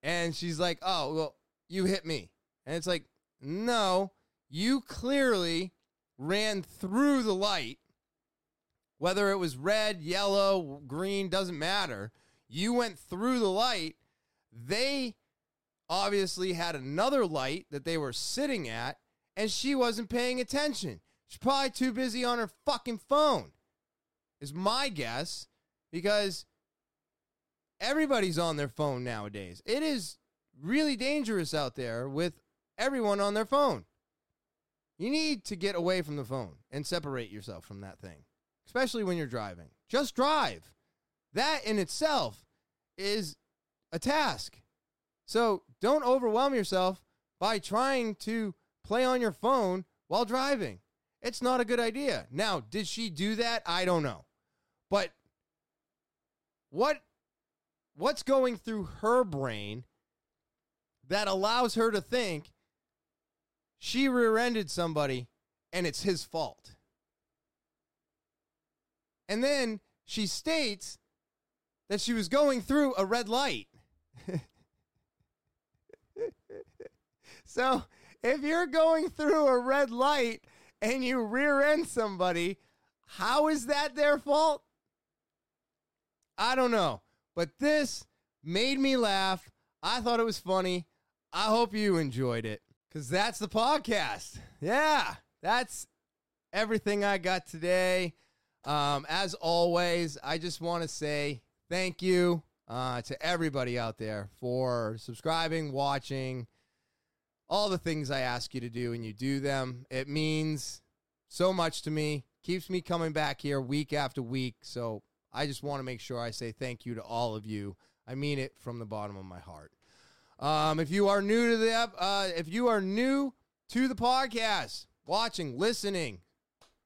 and she's like, oh, well, you hit me? And it's like, no, you clearly ran through the light, whether it was red, yellow, green, doesn't matter. You went through the light. They obviously had another light that they were sitting at, and she wasn't paying attention. She's probably too busy on her fucking phone, is my guess, because everybody's on their phone nowadays. It is really dangerous out there with everyone on their phone. You need to get away from the phone and separate yourself from that thing, especially when you're driving. Just drive. That in itself is a task. So don't overwhelm yourself by trying to play on your phone while driving. It's not a good idea. Now, did she do that? I don't know. But what what's going through her brain that allows her to think she rear-ended somebody and it's his fault? And then she states that she was going through a red light. so, if you're going through a red light and you rear end somebody, how is that their fault? I don't know. But this made me laugh. I thought it was funny. I hope you enjoyed it because that's the podcast. Yeah, that's everything I got today. Um, as always, I just want to say thank you uh, to everybody out there for subscribing, watching, all the things I ask you to do, and you do them. It means so much to me, keeps me coming back here week after week. So I just want to make sure I say thank you to all of you. I mean it from the bottom of my heart. Um, if you are new to the uh, if you are new to the podcast, watching, listening,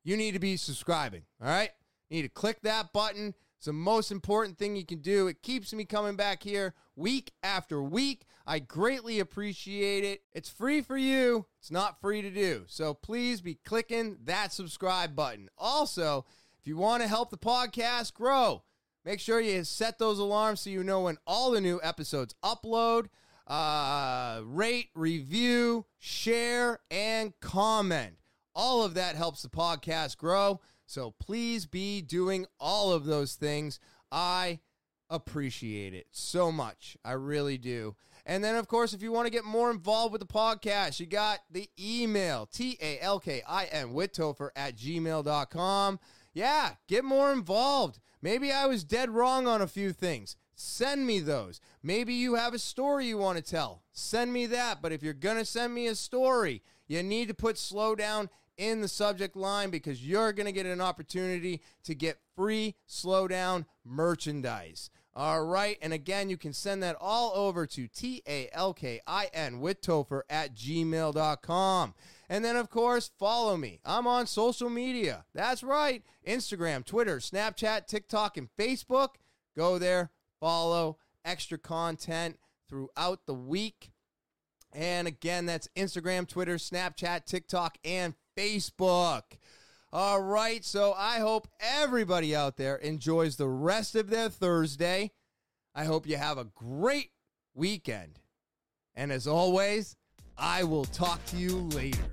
you need to be subscribing. All right, you need to click that button. It's the most important thing you can do. It keeps me coming back here week after week. I greatly appreciate it. It's free for you. It's not free to do. So please be clicking that subscribe button. Also, if you want to help the podcast grow, make sure you set those alarms so you know when all the new episodes upload. Uh, rate, review, share, and comment. All of that helps the podcast grow. So please be doing all of those things. I appreciate it so much. I really do. And then, of course, if you want to get more involved with the podcast, you got the email, T A L K I N, withtopher at gmail.com. Yeah, get more involved. Maybe I was dead wrong on a few things. Send me those. Maybe you have a story you want to tell. Send me that. But if you're going to send me a story, you need to put slow down in the subject line because you're going to get an opportunity to get free slow down merchandise. All right. And again, you can send that all over to T A L K I N with Topher at gmail.com. And then, of course, follow me. I'm on social media. That's right Instagram, Twitter, Snapchat, TikTok, and Facebook. Go there, follow extra content throughout the week. And again, that's Instagram, Twitter, Snapchat, TikTok, and Facebook. All right, so I hope everybody out there enjoys the rest of their Thursday. I hope you have a great weekend. And as always, I will talk to you later.